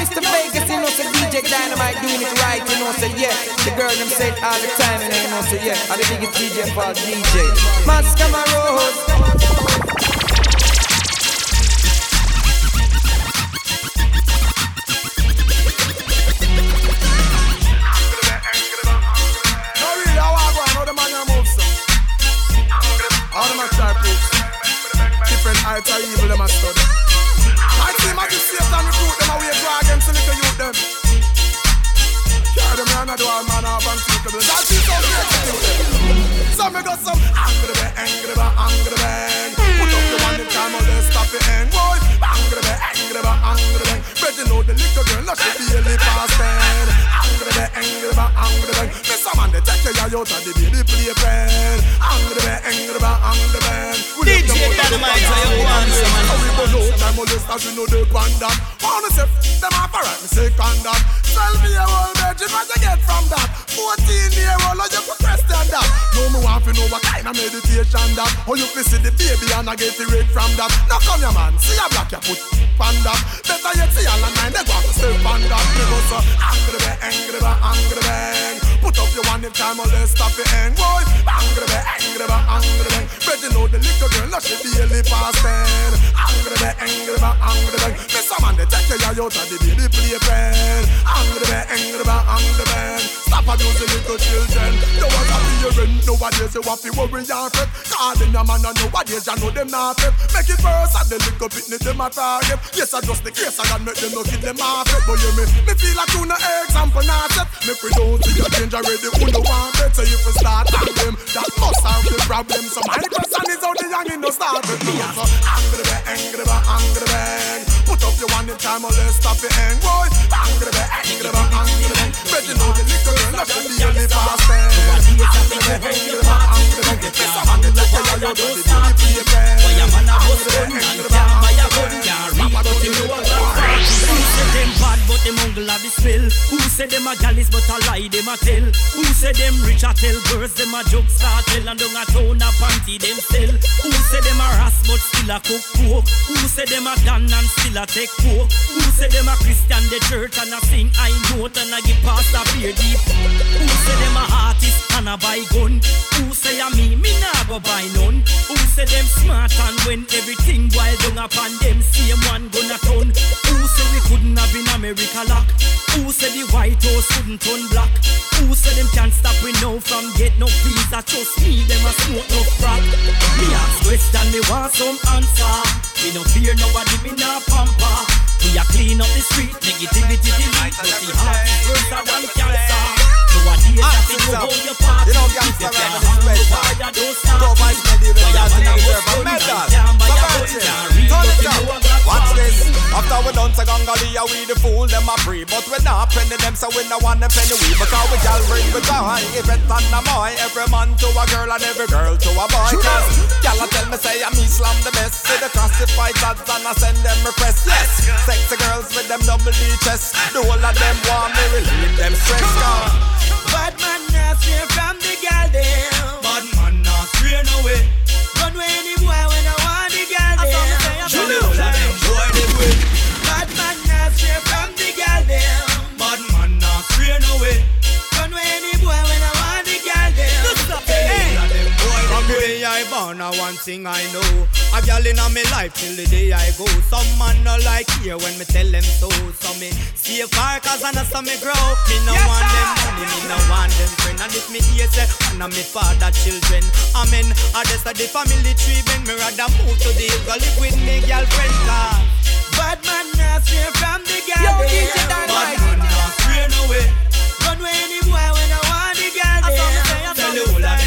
Mr. Vegas, you know, say DJ Dynamite doing it right, you know, say yeah. The girl them say all the time, and you know, say yeah. I'm the biggest DJ for DJ. Mascama Rose. heights are evil, them a stud. You know the little girl, now she barely past ten. Angry bang, angry bang, angry bang. Miss a man, they take you out of the baby playpen. Angry bang, angry bang, angry bang. DJ Dynamite, so you want some man. We go low, time molesters, we know they pan that. Wanna them alright, me say condom. Tell me a whole virgin, what you get from that? 14 year old, or you could question that. No me want to know what kind of meditation that. Or you can see the baby and I get the rate from that. Now come here man, see a black you put pan that. Better yet see all the nine, they go to stay pan that. Me go so angry bang, angry bang, angry bang. Put up your one if time or let's stop it hang boy. Angry bang, angry bang, angry bang. Bet you know the little girl, now she barely past ten. Angry bang, angry bang, angry bang. Miss a man, they take you out of the baby playpen. Angry bang, angry bang, angry bang. Stop abusing little children. To be your rent, nowadays you have to worry and fret. Calling your man and nowadays you know them not fit. Make it worse and the little pitney them a target. Yes, I just the case I got make them no kill them off it. But you me, me feel like you no example not set. Me we don't see your change already, who no want it. So if you start on them, that must have the problem. So my question is how the youngin no start me. So angry bang, angry bang, angry bang. Put up your one in time or let's stop it hang boy. Bang, angry bang, angry bang. Bet you know the little girl not be past ten. Angry bang, angry bang, angry bang. Miss a man that take you out of the baby play Why a man a bust gun and can't buy a gun, can't read but him know a. Them bad but them uncle have the spill? Who say them a gallus but a lie them a tell? Who say them rich a tell girls them a joke start tell and down a town a panty them sell? Who say them a ras but still a cook pork? Who say them a dan and still a take coke? Who say them a Christian the church and a sing I note and a give pastor beer deep? Who say them a artist and a buy gun? Who say a me me nah go buy none? Who say them smart and when everything wild down upon them same one gonna turn? Who say we couldn't have in America lock? Who say the White House couldn't turn black? Who say them can't stop we now from get no visa? Trust me, them a smoke no crack. Me ask question, me want some answer. Me no fear nobody, me nah pamper. We a clean up the street, negativity delete, but the heart is worse than cancer. I think you hold your party. You know, gangsta you rap can't is handle special. fire, don't start Go it. fight me, deal with Why a that, man a you bust deserve a medal. and can't buy a Come gun, on, Jim. can't read, Turn it up. know a Glock Watch this. After we done to Gangalia, we the fool, them a free. But we not penny them, so we no want them penny we. Because we gal bring we joy. Event and a boy. Every man to a girl and every girl to a boy. Cause gal a tell me say I'm Islam the best. See the classified ads and I send them requests. Yes, sexy girls with them double D chest. The whole of them want me relieve them stress. Cause Bad man not stray from the girl them. Bad man not stray no way. Run with any boy when I want the girl them. You know that them boy a one thing I know. A girl in me life till the day I go. Some man no like hear when me tell them so. So me stay far cause I know some me grow. Me no want them money, me no want them friend. And if me hear say one of me father children, amen. I just a the family tree bend. Me rather move to the hill, go live with me girlfriend. Cause Bad man not stray from the girl Yo, them. DJ Bad Dynamite. man not stray no way. Run with any boy when I want the girl them. Tell the whole of them boy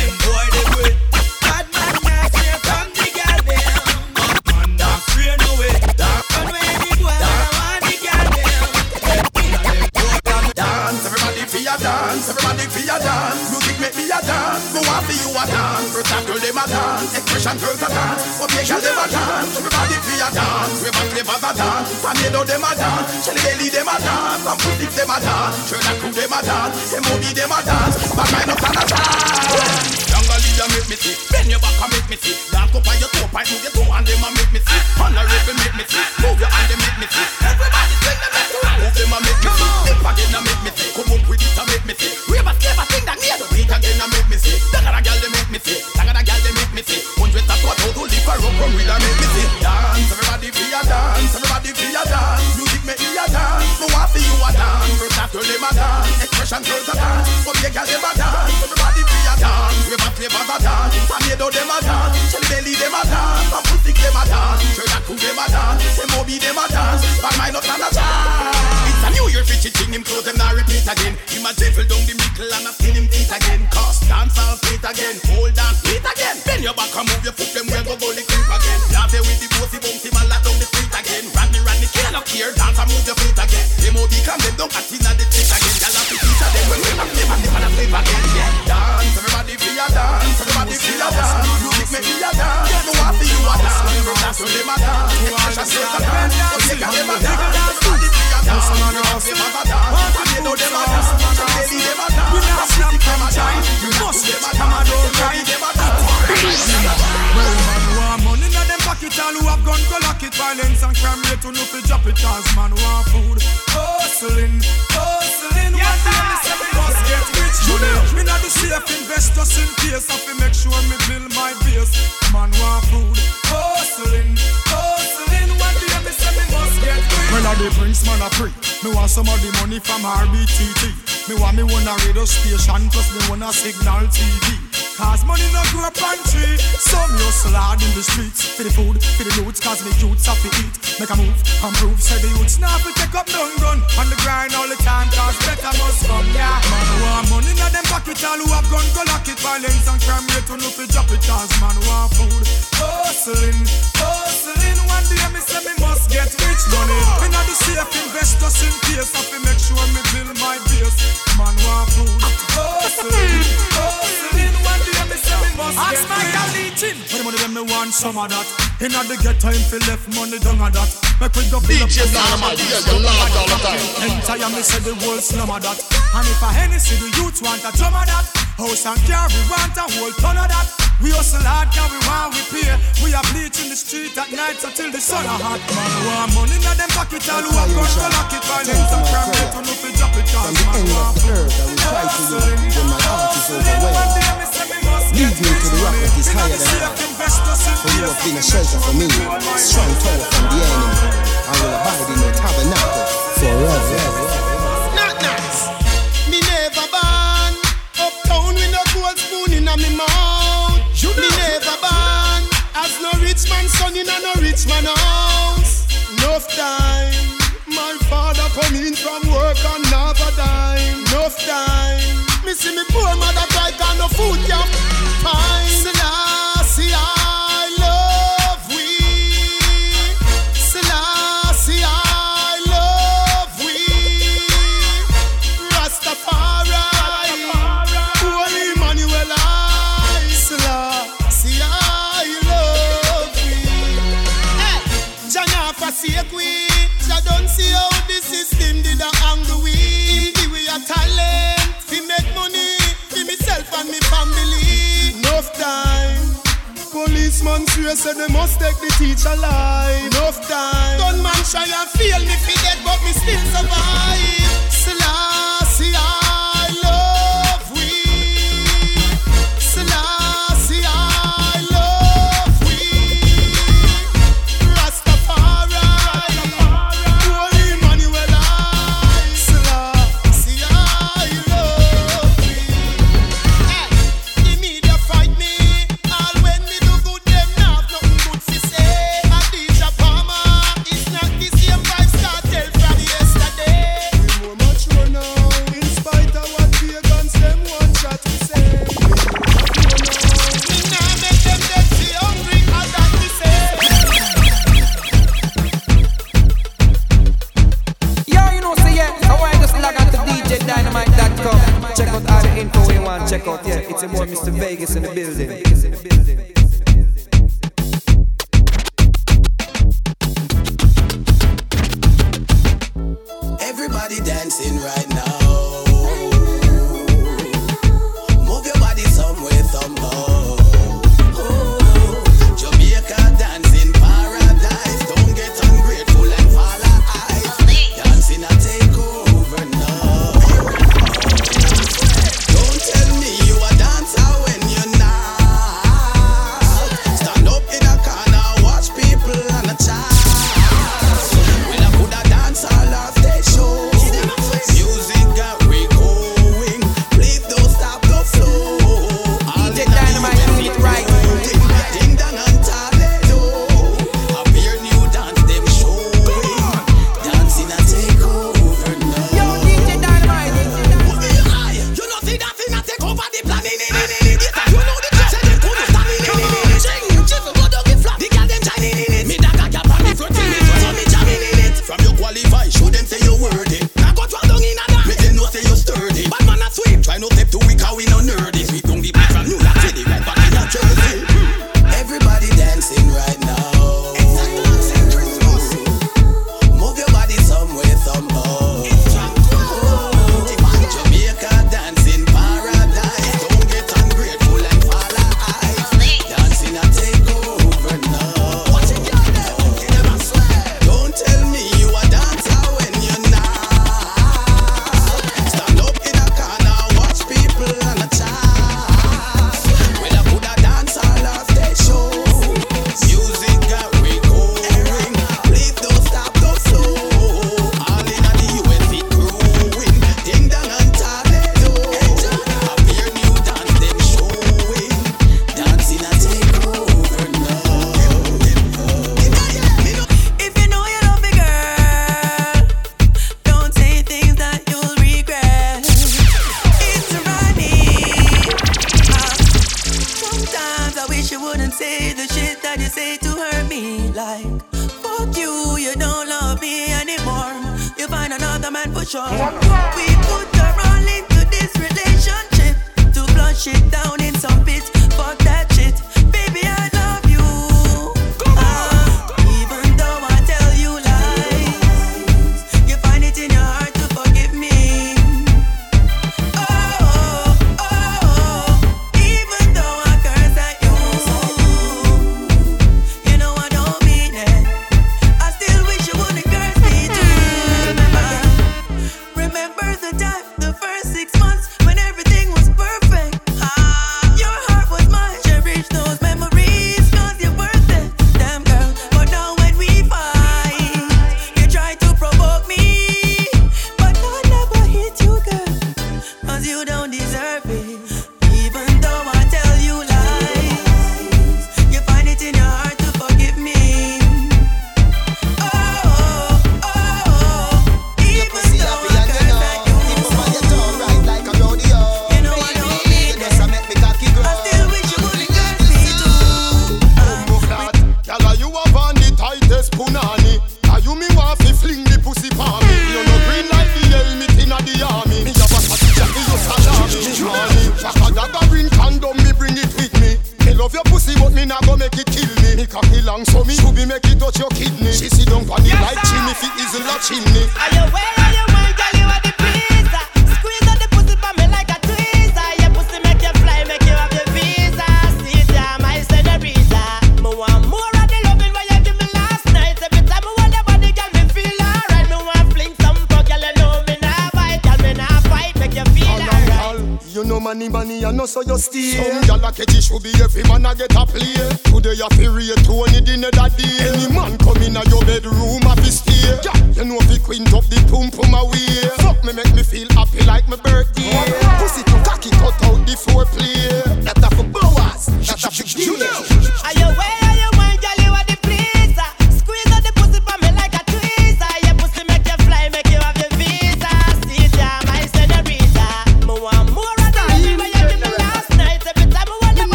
dance, everybody feel a dance. Music make me a dance, me want for you a dance. First time girl them a dance, expression girls a dance. Ovation them a dance, everybody feel a dance. We back flavors a dance, tornado them a dance, Shelly Belly them a dance, and Pussy them a dance, Sherlock crew them a dance, M.O.D. them a dance, but mine up and a dance. RBTT. Me want me one a radio station plus me one a signal TV. Cause money no grow up on tree. Some hustle hard in the streets. For the food, for the loot Cause me youths have to eat. Make a move, improve Say the youths now fi take up down gun On the grind all the time Cause better must come, yeah. Man want money in them pocket All who have gun go lock it. Violence and crime rate to no fi drop it Cause man want food. Hustling, hustling. One day me say me must get rich money. Me not the safe investors in case. I fi make sure me build my base. Man want food. Hustling, hustling. One day me say me must Ask my gal eating When the money them me want some of that. Inna the get time fi left money down a that. Make we go build up DJ the Dynamite, yeah, you laugh all the time. Entire me say the world slum of that. And if a Hennessy the youth want a drum of that House and car we want a whole ton of that We hustle hard can we want we pay We are bleaching the street at night until the sun a hot Man want money in them pocket all who have gun go lock it Violence and crime rate to no fi drop it Cause From the man end of want the earth, I will try to you when my heart is overwhelmed. Lead me to the rock that is higher than I. For you have been a shelter for me, strong tower from the enemy. I will abide in your tabernacle forever. Rich man son in a no rich man house. Enough time. My father come in from work and have a dime. Enough time. Me see me poor mother cry can no food can find. Policeman swear say they must take the teacher life. Enough time. Gunman try and fail me fi dead, but me still survive. Selassie, Everybody dancing right now.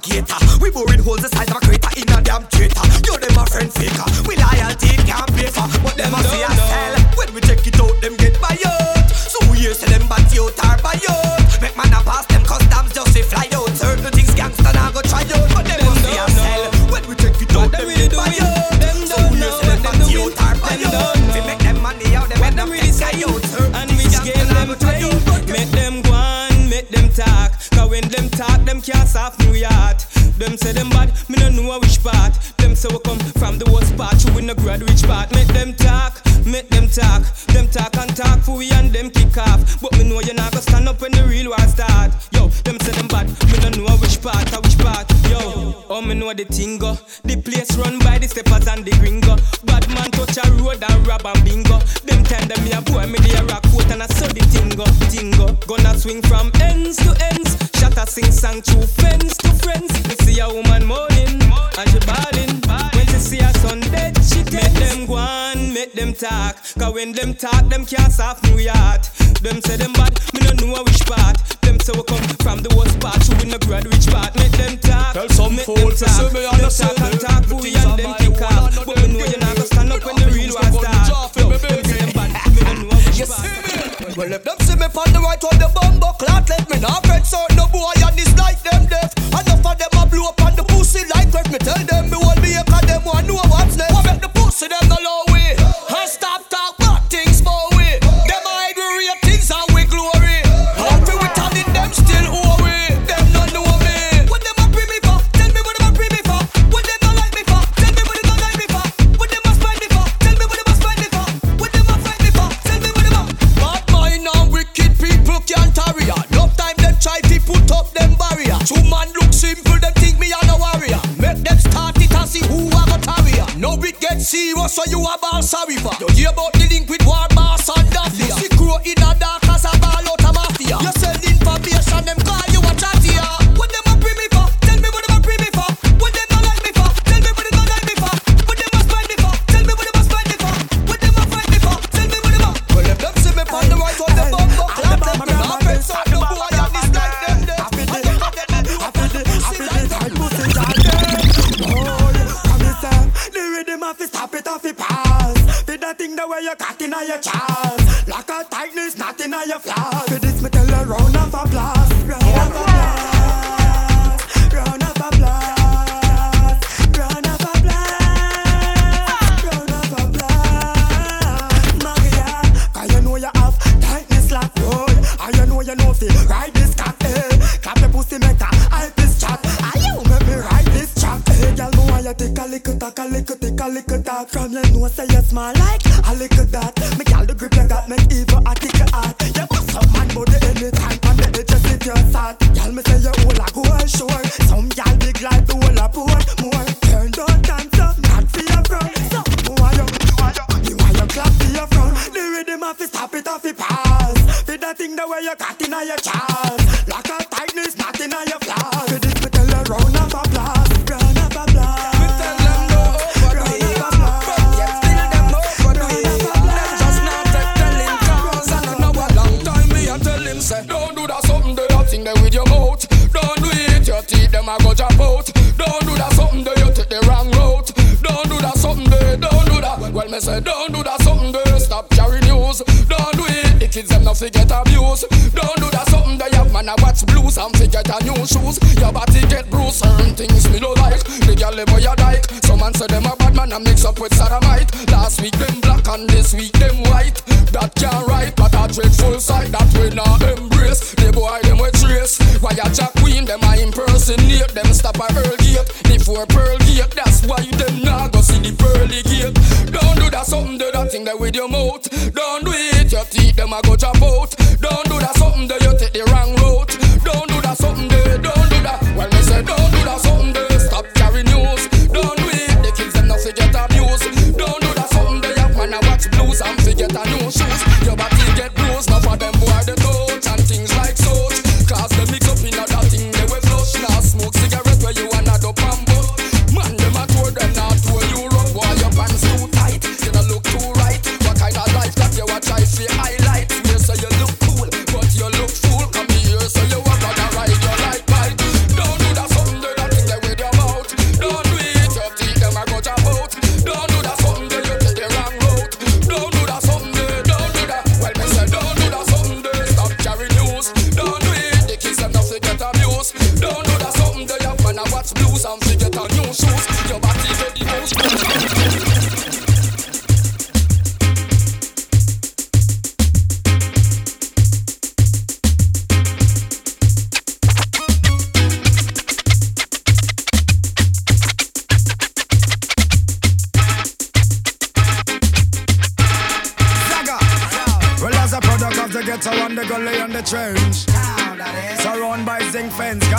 Back and the gringo. Bad man touch a road and rob and bingo. Them time them me a boy, me the rock coat and I saw the tingo, tingo. Gonna swing from ends to ends. Shot a sing song to friends to friends. Me see a woman moaning and she bawling. When she see her son dead, she dead. Make them go on, make them talk. Cause when them talk, them can't soften new heart. Them say them bad, me no know which part. Them say we come from the worst part, so we no grad which part. Make them talk, Tell some make them talk. Them talk and talk, we and them Well, if them see me from the right on the bumbo clock, let me know. Sorry for You hear about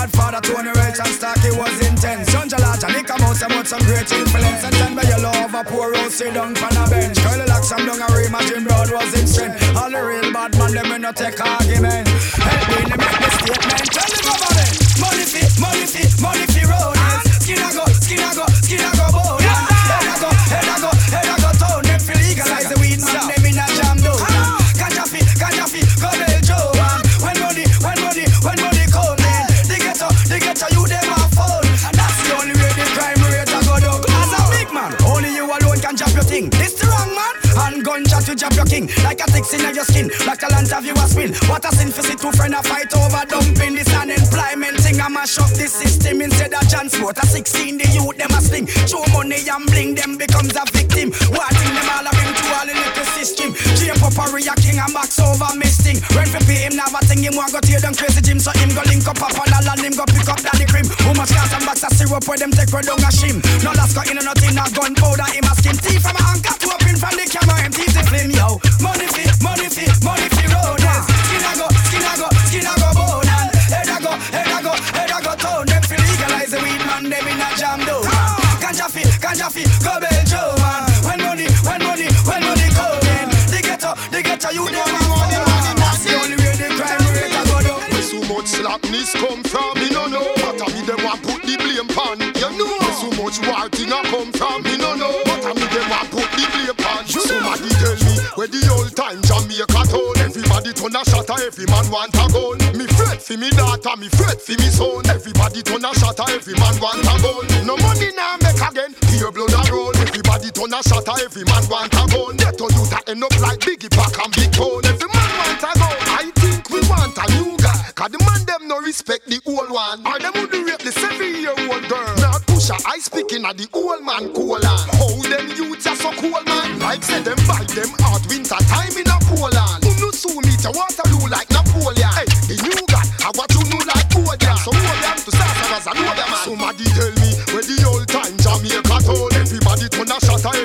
Godfather Tony Rich and Starkey was intense. John Jalata, Nick Mouse, and some great influence. And then by yellow over poor Rose, sit down on a bench. Curly locks, some down a Jim Broad was in strength. All the real bad man, them in no take argument. Help me to make the statement. Tell me about it. Money fi, money fi, money fi road. Skin a go, jab your king Like a tick in your skin. Like a lance of you a spin. What a sin for see two friend a fight over dumping. This unemployment thing I mash up the system. Instead of transport A 16 the youth them a sling Show money and bling them becomes a victim. Watching them all a bring to all the little system. Jam Poppery a king and box over misting Rent for pay him a thing him want go tear down crazy gym. So him go link up up and all and him go pick up daddy cream. How much gas and box of syrup where them take where down a shim. No last got in or nothing a gunpowder him a a Ganja fi, go man When money, when money, when money come in. The ghetto, the ghetto you them a money That's the only way the crime rate a go down. Where so much slackness come from, me no know. But I me them want put the blame pan, you know. Where so much war thing a come from, me no know. But I me them want put the blame pan Somebody tell me where the old time Jamaica town Everybody turn a shot every man want a gun. Me fret for me daughter, me fret for me son. Everybody turn a shot every man want a gun Turn a shot every man want a gun. Ghetto youth a end up like Biggie Pack and Big Bone. Every man want a gun, I think we want a new guy Cause the man them no respect the old one. Or them would rape the seven year old girl. Now push a I speaking at the old man cola. How them youths are so cool man. Like say them buy them out winter time in a Poland. Who no sue me to Waterloo like Napoleon? Hey, the new guy, I what you know like Odia. So hold them to start as I know them man Somebody tell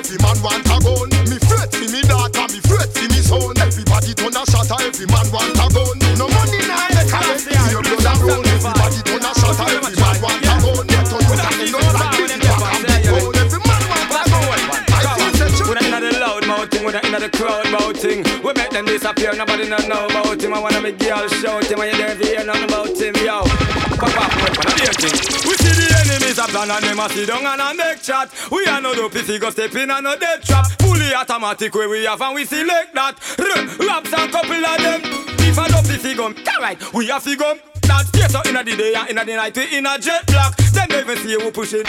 every man want a gun Me fret for me daughter, me fret for me son Everybody turn a shot every man want a gun No money now make a get Your blood a roll Everybody turn a shot every man want a gun Get on with a end up like this Back and big bone Every man want a gun I feel such a With inna the loud mouthing, with inna the crowd mouthing. We make them disappear, nobody not know about him. I wanna make girl shout him, and you never hear nothing about him, yo. Pop up, wait for the thing. We see a them sit down and a make chat. We are no dopey figure step in and no dead trap. Fully automatic way we have and we select that. Raps and couple of them. If a dopey figure, alright, we a figure. That stay so inna the day and inna the night we inna jet black. Them never see you push it.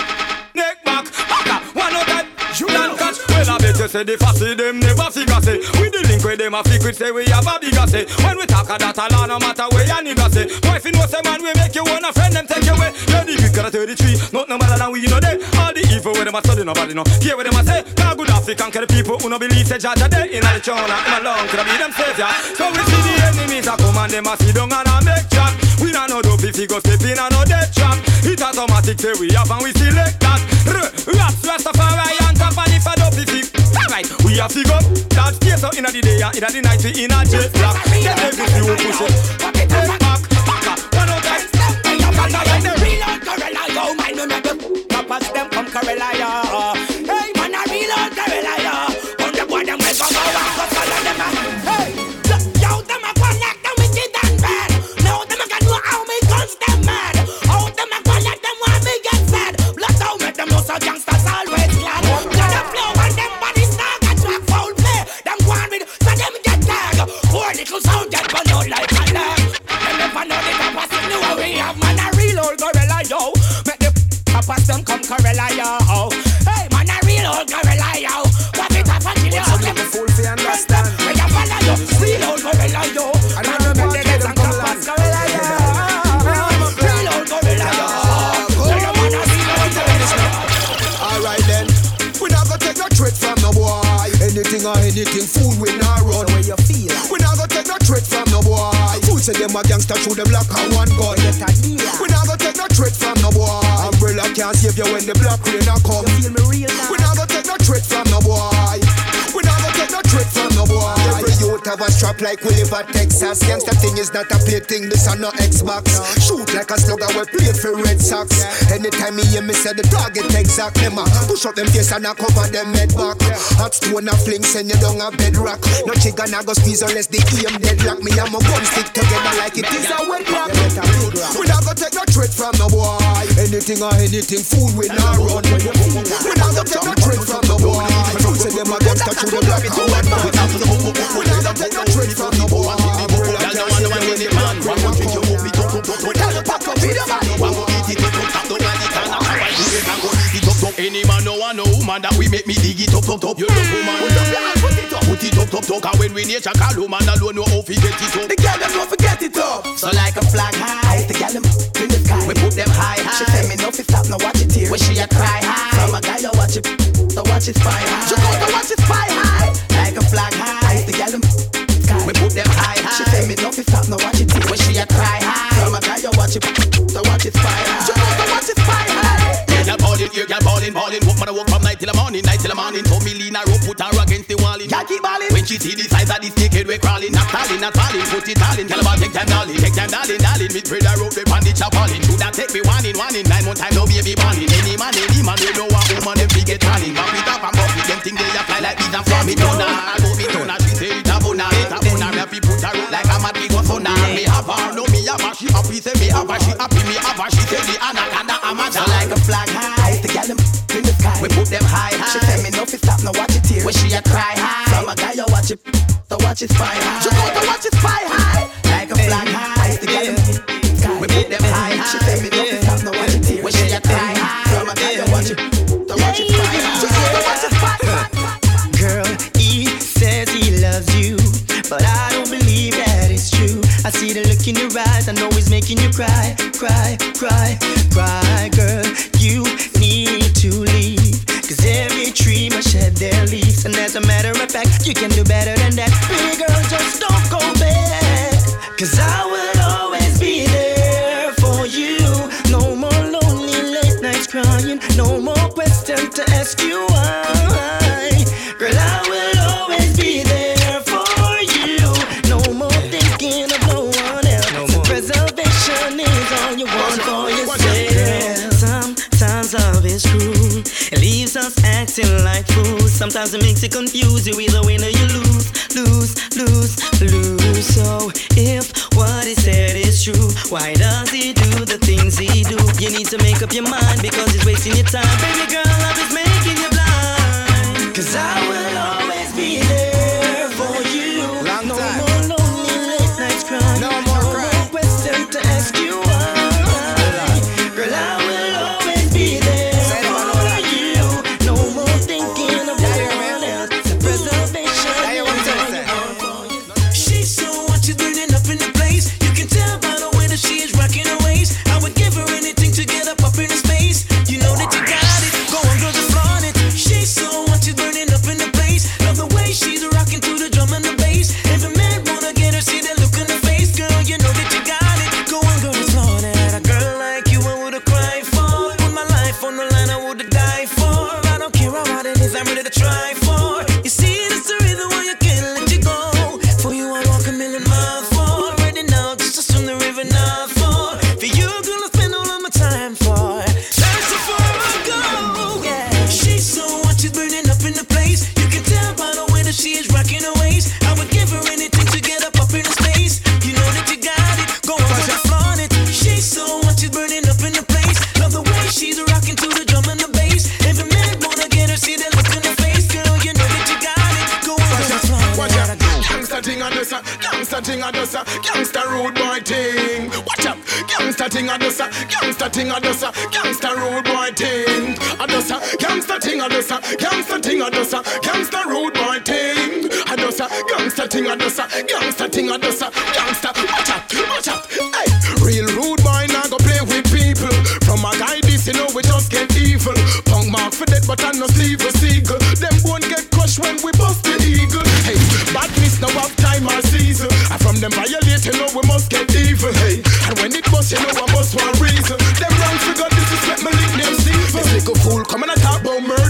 Neck back, haka, one out that. Land catch, well I bet you say the fussy them never figure say We the link with them a secret say we have a bigger say When we talk of that a law no matter where you nigga say. Wife you know say man we make you one a friend them take you away. Yeah the big a 33, not no matter than we know they. All the evil where them a study nobody know. Hear what them a say, now good African the people who no believe say Jah day In the China, in a long could be them savior. So we see the enemies a come and them a sit down and a make chat. We not know dopey figure step in and no dead trap. It automatic say we have and we select that. Raps Rastafari and top and if I Alright, we have fig up That stay so inna the day inna the night we inna jet black Then see who push it Take back, back up, one out time Reload Gorilla, yo, mind me make them Papas them come Gorilla, yo Poor sound get burn out like a lag Them never know the capacity know we have man a real old gorilla yo. Make the papas them come gorilla yo. Hey man a real old gorilla yo. Pop it up until you have them fool? Fi understand. We a follow you Real old gorilla yo. I don't make the legs and come papas along. gorilla yo. Real old gorilla yo. Tell them man a real old gorilla yo. Alright then, we not gonna take no threat from no boy. Anything or anything, fool we not threat from no boy. Who say them a gangster, through them lock and one gun. Get a deal We not gonna take no threat from no boy. Umbrella can't save you when the black rain a come. You feel me real of a strap like we live at Texas. Gangsta thing is not a play thing, this are no Xbox. Shoot like a slugger, we play for Red Sox. Anytime me hear me say the target exact, them push up them face and I cover them head back. Hot stone a fling, send you down a bedrock. No chicken I go squeeze unless the aim deadlock. Me and my gun stick together like it is a wet rock. We not go take no threat from no boy. Anything or anything, fool we not run. We not go take no threat from no boy. Say them a gangsta, through them it to. We not take no threat from no boy. Girl, no one, no one, any man. One more trick, you move it up, up, up. Not go pack up video man. One more eat it up, up. Don't let it down. I try to get and go eat it up, up. Any man no want no woman that we make me dig it up, up, up. You love woman, put up your hand, put it up, put it up, up, up. And when we nature call woman alone, know how to get it up. The girl them don't forget it up. So like a flag high, the girl them in the sky. We put them high high. She tell me no fi stop, no watch it here. When she a cry high, from a guy you watch it, to watch it spy high. She go to watch it spy high, flag high. The girl them sky. We put them high high. She tell me no fi stop, no watch it here. When she a cry high, from a guy you watch it, to watch it spy high. She go to watch it spy high. Girl ballin', you girl ballin', ballin'. Walk man, walk from night till the morning, night till the morning. So me lean her up, put her against the wall. Girl keep ballin'. When she see the size of the snake we crawling, not falling, not falling. Put it all in, girl about take time, darling, take time, darling, darling. Me spread her up, we pan the chop all in. Should that take me one in, one in, nine more time, no baby born in. Any man, any man, we know a woman, them fi get on in. Bump it up and like and from me donna. I go me donna, she say it a bona, it a bona. Me fi put her up like a mad big one Me have her, no me have her, she happy, say me have her, she happy, me have her, she say the anaconda, I'm a So like a flag high, the them in the sky. We put them high high. She tell me no fi stop, no watch it here. When she a cry high, from a guy you watch it, to watch it spy high. She go to watch it spy high, like a flag high, the girl them in the sky. We put them high high. She tell me no fi in your eyes, I know he's making you cry, cry, cry, cry. Girl, you need to leave. Cause every tree must shed their leaves. And as a matter of fact, you can do better than that. Sometimes it makes it confuse. You either win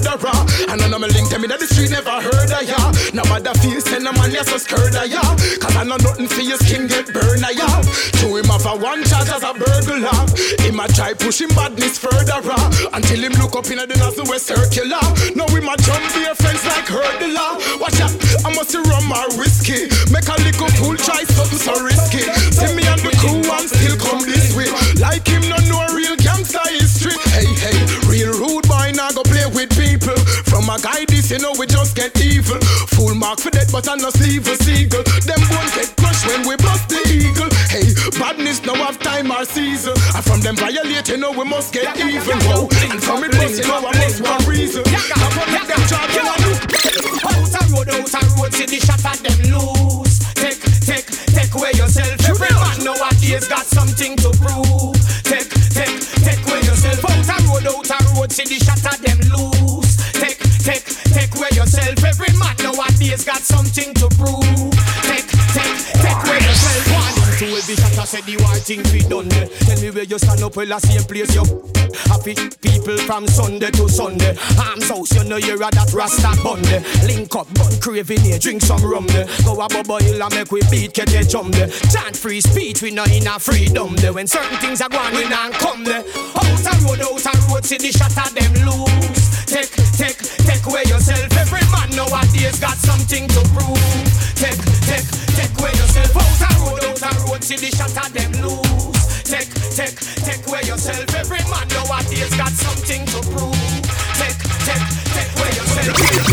murderer. And none me link tell me that the street never heard of ya. No matter feel send a man, yes, so scared of ya. Cause I know nothing for your skin get burned of ya. To him have a one charge as a burglar. Him a try pushing badness further up. Until him look up in the nozzle where circular. Now we might jump the friends like hurdler. Watch out, I must rum my whiskey. Make a little pool try something so risky. See me and the crew and still come this way. Like him, no no real gangster is Some a guy this, you know, we just get evil. Full mark for dead, but I'm not evil seagull. Them won't get crushed when we bust the eagle. Hey, badness now have time or season. And from them violate, you know, we must get yeah, even. Yeah, yeah, Whoa. And, from it bust, you know, I must one reason. I want make them charge. House and road, house and road, see the shot at them loose. Take, take, take away yourself. Every man know what he's got something to prove. Take, take, take away yourself. Out and road, out and road, see the shot at them yourself. Every man nowadays got something to prove. said the white thing be done there. Tell me where you stand up, well, I same place you. Happy people from Sunday to Sunday. Arms house, you know you're at that Rasta bun. Link up, bun craving here, drink some rum there. Go a bubble hill and make we beat, get a jump there. Chant free speech, we know in a freedom there. When certain things are gone, we not come there. House and road, house and road, see the shatter them loose. Take, take, take away yourself. Every man nowadays got something to prove. Take, take, take away yourself. Out and road, out and road, see the shatter and them lose. Take, take, take away yourself. Every man nowadays got something to prove. Take, take, take away yourself.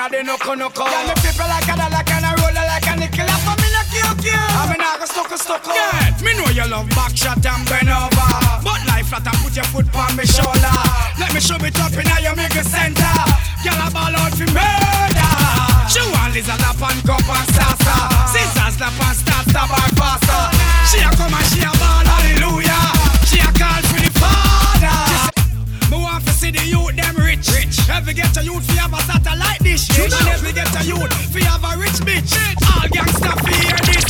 inna the knuckle knuckle. Yeah, me people like a dollar, and I roll like a nickel? Up for me no kill kill. I me nah go stuck stuck. Yeah, me know you love back shot and bend over, but life flat and put your foot on me shoulder. Let me shove it up inna your middle center. Girl, I ball out for murder. She want lizard up and cup and saucer, scissors slap and start to back. She a come and she a ball, hallelujah. She a call for the fire. Me want to see the youth them rich. rich. Every get a youth fi have a satellite dish. And every get a youth fi have a rich bitch. All gangsta fi hear this.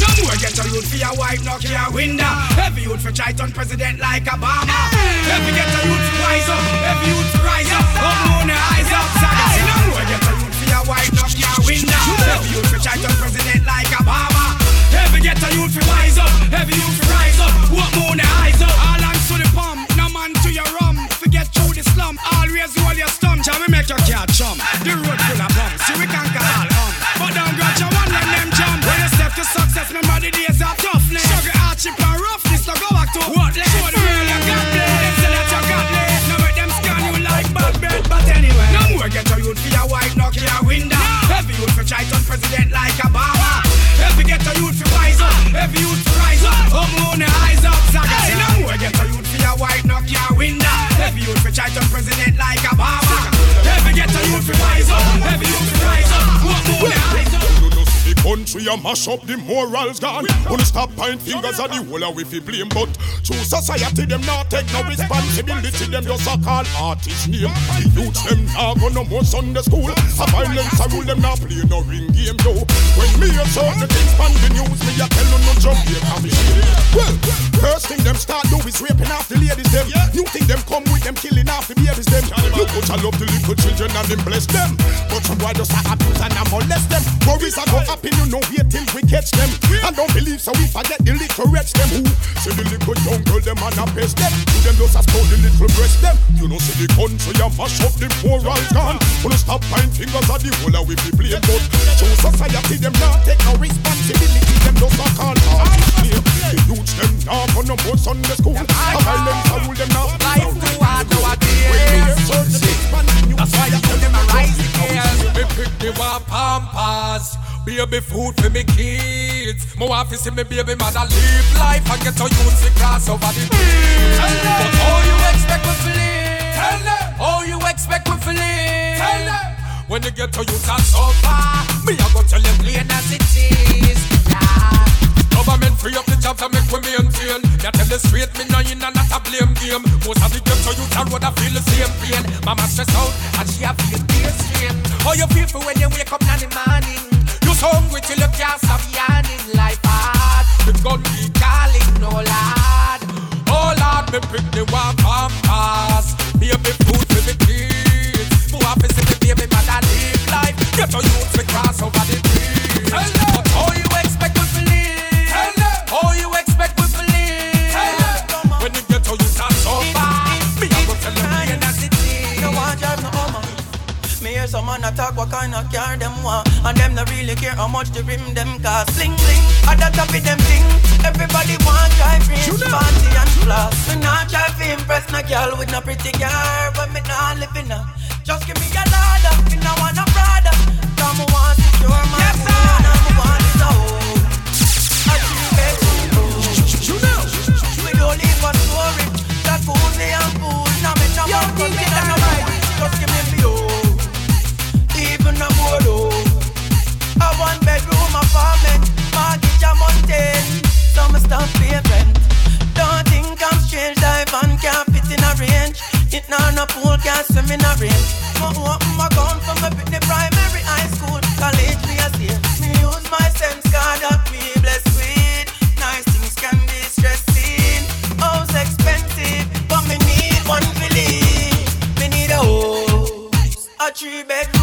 No more get a youth fi a wife knock your window. Every youth fi try turn president like Obama. Every get a youth fi wise up. Every youth fi rise up. Up moon the eyes up. Saga. No more get a youth fi a wife knock your window. Every youth fi try turn president like Obama. Every get a youth fi wise up. Every youth fi rise up. Up moon slum. Always hold your stump. Shall we make your car jump? The road full of bumps. See we can't all um. But don't grudge your one when them jump. When you step to success, remember the days of toughness. Struggle hardship and roughness. Now go back to what? Show the world you got blessed. Them say that you got blessed. Now make them scan you like bad bread. But anyway, no more get a youth for your wife knock your window. Every youth for try turn president like Obama. Every get a youth for rise up. Every youth for rise up. Moon the eyes up. Saga. See no more get a youth for your wife knock your window. Youth for try turn president like Obama. Every get a youth for rise up. Every youth country a mash up, the morals gone. Wanna stop point fingers at the whole we fi blame, but true society them not take no responsibility. Them just a call artist name. The youths them not go no more Sunday school. A violence a rule them not play no ring game though. When me a certain things on the news, me a tell you no Jamaica me shit. Well, first thing them start do is raping off the ladies them. New thing them come with them killing off the babies them. Look what I love the little children and them bless them. But some boy just a abuse and a molest them. Worries a go up happen, you know wait till we catch them. And don't believe so we forget the little them who see the little young girl them and a best them. To them just a spoil the little breast them. You know see the country a mash up the morals gone. Wanna stop point fingers at the whole of we be blame, but so society them not take no responsibility. Them just a call name. The youths them not go no more Sunday school. A violence a rule them now. Life too hard nowadays. That's why you them a rise again. Me pick the war pampas. Baby food for me kids. My wife is see me baby mother live life and get a youth to cross over the bridge. But how you expect me to live? Tell them. How you expect me to live? Tell them. When you get to youth and so far, me I go tell them plain as it is. Yeah. Government free up the jobs and make we maintain. They tell the straight me no in and not a blame game. Most of the ghetto youth are road I feel the same pain. Mama stress out and she a feel strain. How you feel for when you wake up in the morning? So hungry till you can't stop yawning. Life hard, the gun be calling, no lad. Oh lord, me pick the one pampas. Baby food for me kids. Who happy see me baby mother live life? Get your youth to cross over the bridge. But Me hear some man attack what kind of car them want. And them not really care how much the rim them cost. Bling bling, I that up with them thing. Everybody want drive range, fancy and class. Me not try to impress no girl with no pretty car But me not living up Just give me a ladder, me not want a brother. Come me want secure my yes, phone And me want it a home A three bedroom room We don't live a story. Jacuzzi and pool Now me no want to me no A one bedroom apartment, mortgage a. Don't think I'm strange, in a range. Pool, can't a range. From the primary high school, college me a. Me use my sense that me blessed with. Nice things can be stressing. House expensive, but me need one. Me need a house, a three bedroom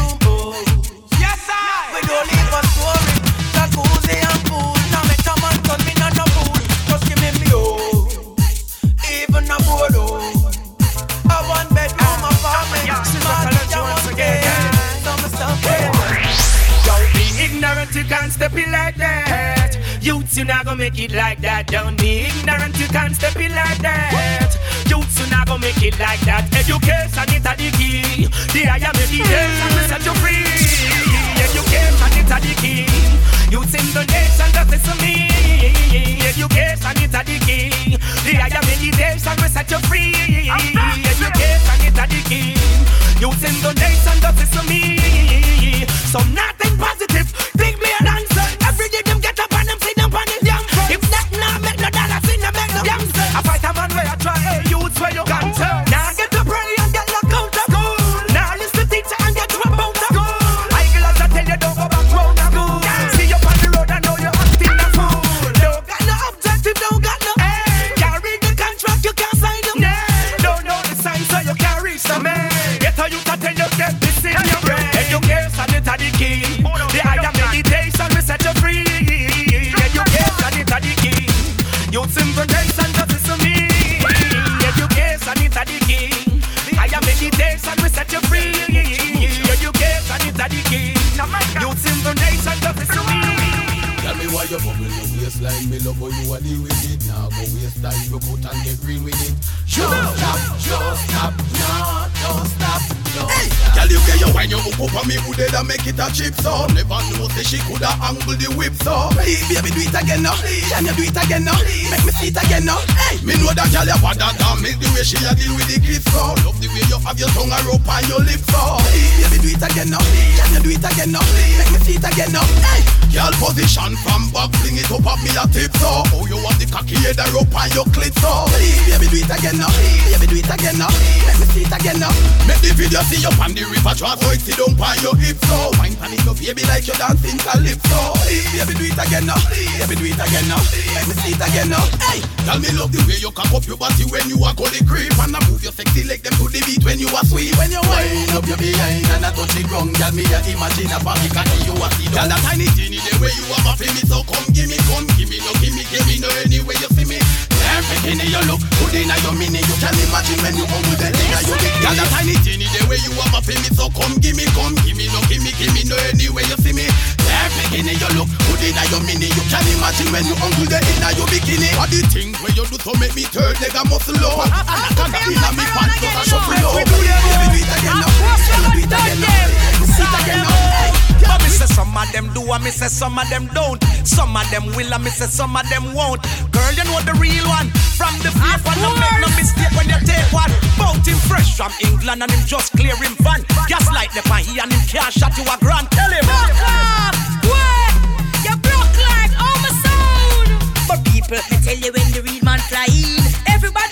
step in like that. Youths, you not gonna make it like that. Don't be ignorant, you can't step in like that. Youths, you not gonna make it like that. Education is a the key. The higher meditation will set you free. Education is a the key. Youths in the nation, listen to me. Education is the key. The higher nation we set you free. Education is a the key. Youth in the nation that is me. So nothing chip so. Never know say she coulda angle the whip so. Hey, baby, do it again now. Can you do it again now? Make me see it again now. Hey, me know that girl you bad than me, the way she a deal with the clip so. Love the way you have your tongue a rope on your lips so. Hey, baby, do it again now. Can you do it again now? Make me see it again now. Hey, girl, position from back, fling it up on me a tip so. Oh, cocky head a rope on your clit so. Hey, baby, do it again now. Baby, do it again now. Make me see it again now. Make the video see you on the river draw so it sit down on your hips so. Wine pan it up, baby, like you dancing calypso. Hey, baby, do it again now. Baby, do it again now. Make me see it again now. Hey, tell me love the way you cock up your body when you are gonna creep and I move your sexy leg them to the beat when you are sweet. When you wind up your behind and I touch the ground, girl, me a imagine a body cocky you a see. Girl, that tiny teeny the way you are for me, so come give me, come give me, no give me, give me, no anyway you see me. Perfect in your look, good in your mini, you can imagine when you hold the thing you big. Girl, that tiny teeny the way you are for me, so come give me, come give me, no give me, give me, no anyway you see me. Perfect in your look, good in your mini, you can imagine when you hold the in your bikini. What the thing where you do to make me turn leg a muscle up, and I can in them do and me say some of them don't. Some of them will and me say some of them won't. Girl, you know the real one. From the fake one, don't make no mistake when you take one. Bout him fresh from England and him just clear him van. Gas light the pan he and him can't shot you a grand. Tell him. Fuck off! What? You broke like all my sound. But people, me tell you when the real man fly in. Everybody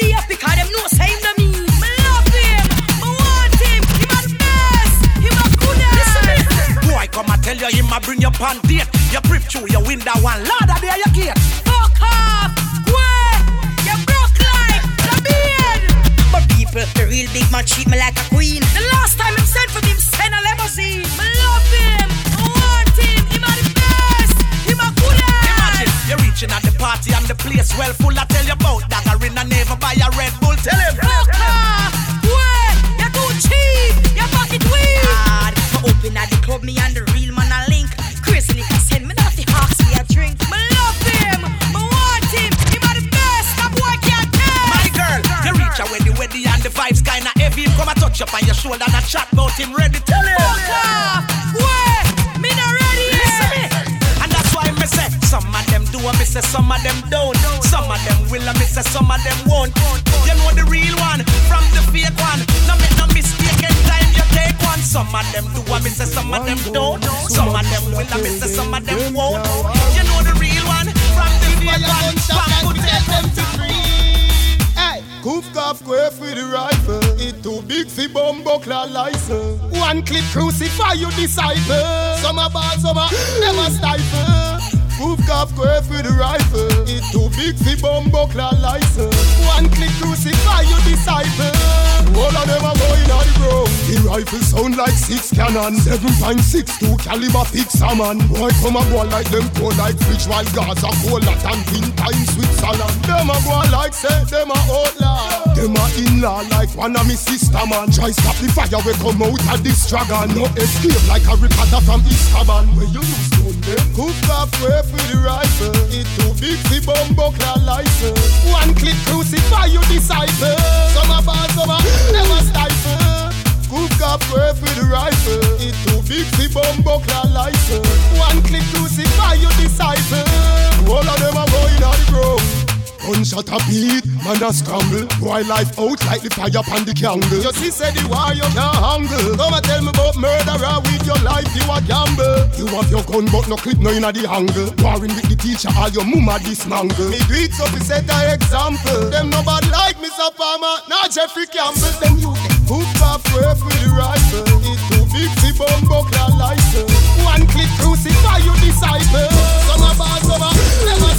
tell you him a bring you pan date. You prip through your window one ladder there you gate. Fuck off! What? You broke like the beard. But people, the real big man treat me like a queen. The last time him sent for him, send a limousine. Me love him. I want him. Him a the best. Him a good Imagine you're reaching at the party and the place well full. I tell you about that. I ring a never buy a Red Bull. Tell him. Fuck off! What? You're too cheap. Your pocket weak. God, me open at the club, me and the real man some of them do and miss it, some of them don't. Some of them won't. You know the real one from the fake one. No make no mistake anytime you. Some of them do I miss say some of them don't. Some of them will I miss say some of them won't. You know the real one from the fake one. From good tell them to Hey, Goof cough quaff with the rifle. It too big for bumbo clad license. One clip crucify you disciple. Some are bad, some are never stifle. Goof cough quaff with the rifle. It too big for bumbo clad license. One clip crucify you disciple. All of them are going on ground. The rifle sound like six cannon. 7.62 caliber thick salmon. Boy come and go like them cold like fridge while Gaza cold at and in time Switzerland. Them a go like say them a outlaw. Them a in-law like one of me sister man. Try stop the fire we come out of this dragon. No escape like a ripotter from Eastern. Where you use gun them? Eh? Cook off way for the rifle. Big for bumbo clad license. One clip crucify you disciple. Some bad, some never stifle. Cook up for the rifle. It too big for bumbo clad license. One click crucify your disciple. All of them are going on the ground. Gunshot a beat, man a scramble. Boy life out like the fire upon the candle. You see, say the war you can't handle. Come and tell me about murderer with your life, you a gamble. You have your gun, but no clip, no inna the angle. Warring with the teacher, all your mama dismangle. Me do it so we set a example. Them nobody like Mr. Palmer, not Jeffrey Campbell. Them you hook up with the rifle. It too big to bomb buckler license. One click crucify your disciple. Some of over, never.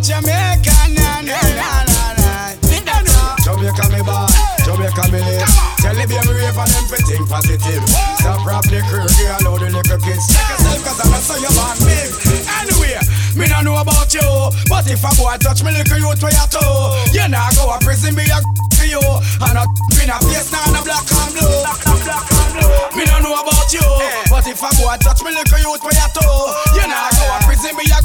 All Jamaican, na na na na na. Jamaica me bad, Jamaica me live. Tell the baby rave and them think positive. Stop rap the crew, girl, all the little kids. Check yourself 'cause I'm a so you man big. Anyway, me no know about you, but if a boy touch me little youth where you toe, you nah go a prison be a for you. And a in a face now and a black and blue. Me no know about you, eh. but if a boy touch me little youth where you toe, you nah go a prison be a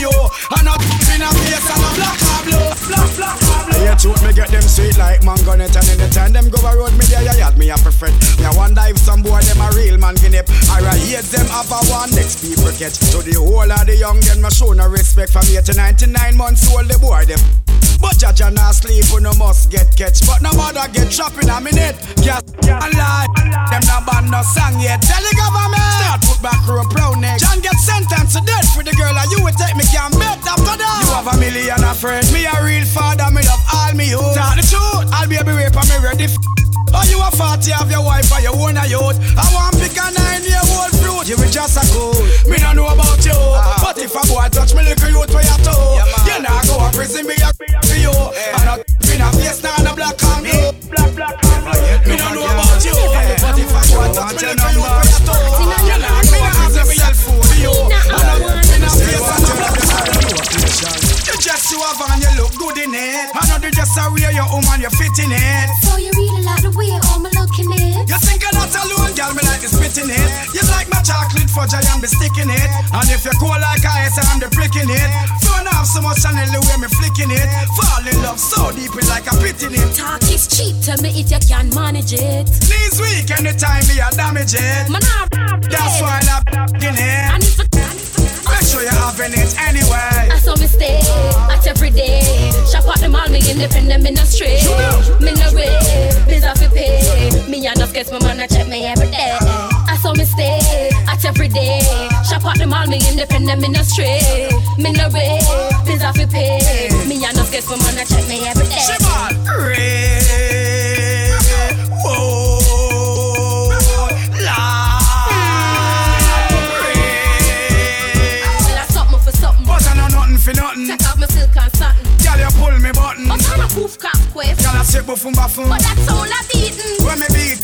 you. And a in a face and a black and blue. And. Yeah, shoot me get them sweet like mango net and anytime them go a road me there, you had me a preferred. Me a wonder if some boy them a real man guinea. I hate them have a one next people catch. To the whole of the young them me show no respect from 8 to 99 months old the boy them. But Jaja not sleep, we no must get catch. But no mother get trapped in a minute. Gas and lie. Them not ban no song yet. Tell the government. Start put back rope brown neck. John get sentenced to death for the girl and you will take me can bet after that. You have a million of friends. Me a real father, me love all me youth. Tell the truth. I'll be a be rape and me ready. F- Oh, you a 40 of your wife or you own a youth. I want pick a nine year old fruit. You will just a cool. Me no know about you. Ah. But if a boy touch me little youth where you toe, you nah go a prison be a for you. And a in a face now and a. Black, just a wear your woman, you fit in it. So you really like the way I'm looking it. You think I'm not alone, girl, me like the spitting it. You like my chocolate fudge, I am the sticking it. And if you're cool like ice, I'm the pricking it. Don't have so much Chanel the way me flicking it. Fall in love so deep, it's like a pit in it. Talk is cheap, tell me if you can manage it. Knees weak, anytime me I damage it. Man, I'm That's why I'm it. I need to Make sure you're having it anyway. I saw me stay at every day. Shop at the mall, me independent, me no stray. Me no way, bills have to pay. Me enough gets my man, I check me every day. I saw me stay at every day. Shop at the mall, me independent, me no. Me no way, bills have to pay. Me enough gets my man, I check me every day. Whoa. Poof cap quest. Girl, I shake buffum buffum. But that's all I beaten. Mm. When me beat.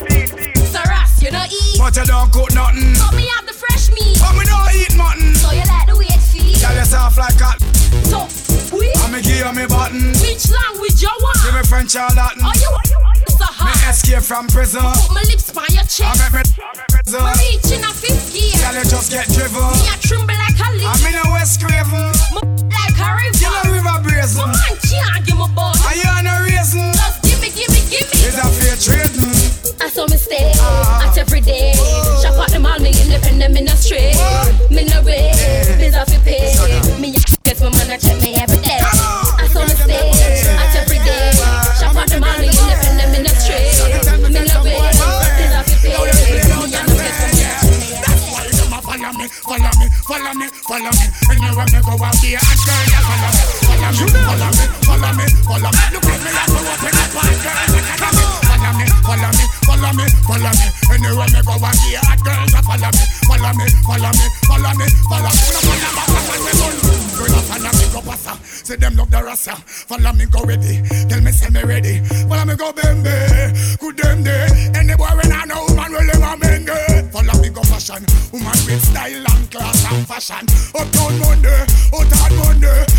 So Ross, you don't eat. But you don't cook nothing. But me have the fresh meat. But me don't eat mutton. So you like the way it feels. Girl, you soft like cat. So, we. I me give you me button. Which language you want? Give me French or Latin. Are you, are you, are you so Me escape from prison. Put my lips by your chest. I chest. make me prison. Me reaching a fifth gear. Girl, you just get driven. Me a tremble like a leaf. I'm in a West Craven. Me like a river. You know river brazen. My man can't give me bun. Are you on a reason? Just give me, give me, give me. Is a fair trading? I saw me stay at every day. Shop at the mall, me independent, me no stray. Me no way, bills have to pay. Me get my man, I check me every day. follow me, follow me. Anywhere me go, I'll be a girl. Yeah, follow me, follow me, follow me, follow me, follow me. Look at me, I go up in a park, girl. Follow me, follow me, follow me, follow me. Anywhere me go, I'll be a girl. Yeah, follow me, follow me, follow me, follow me, follow me. Follow me, follow me, follow me. Girl, I follow me go passa. Say them love the rasta. Follow me go ready. Tell me say me ready. Follow me go bembe. Good them day. Any boy when I know man will never mend. Follow me go fashion. Woman with style and class fashion, oh, fashion. Uptown Monday, out oh, on Monday.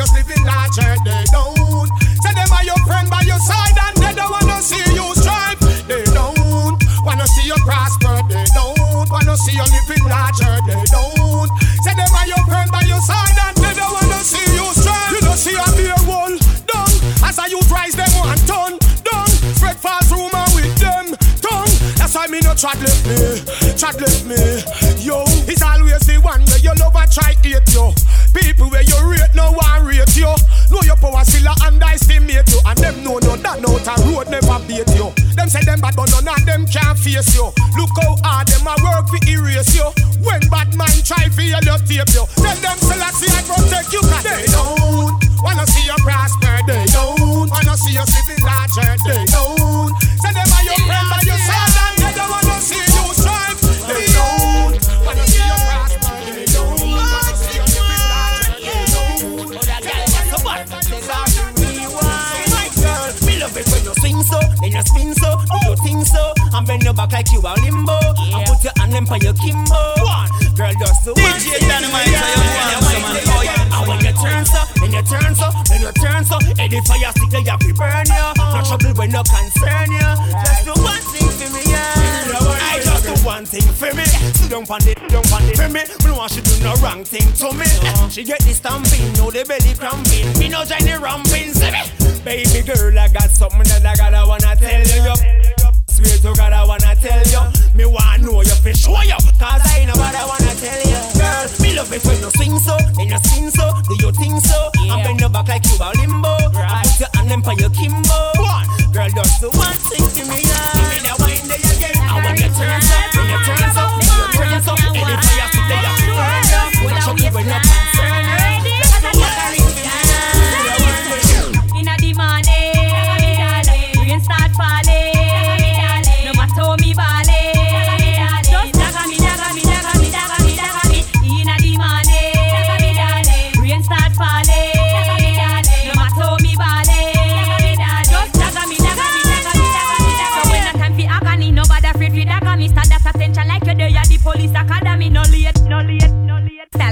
Seriously,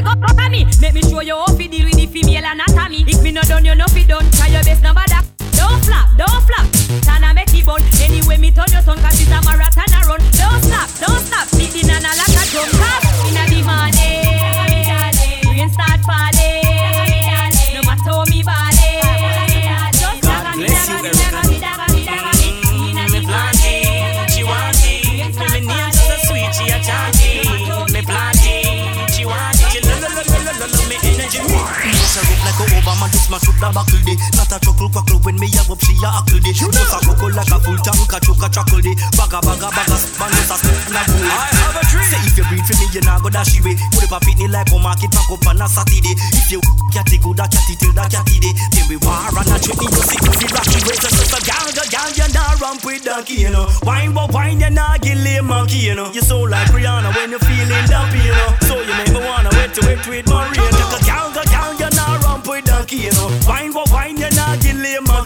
come, come me. Make me show you how to deal with the female anatomy. If me no done, you no fi done. Try your best, no bother. Don't flap, don't flap. Turn and make it bun. Anyway, me turn your tongue, cause it's a marathon I run. Don't stop, don't stop. Beating on a lot of drum. Cause in the morning, rain start falling. A menge. the buckle day. Not a chuckle quackle when me a up, she a huckle day. Just a cuckle like a full tank, a chuck a chuckle day. Bagga bagga bagga, man just a step and a go. I have a dream. Say if you breathe for me, you nah go dash away. Put up a pitney like a market pack up on a Saturday. If you catty good, a catty till the catty day. Then we war and a treat me, you with the rocky ways. So just a gal, gal, gal, you nah ramp with donkey, you know. Wine, but wine, you nah get lame monkey, you know. You so like Rihanna when you feeling dumpy, you know. So you make me wanna wet to wet with Maria. You know. Wine, but wine,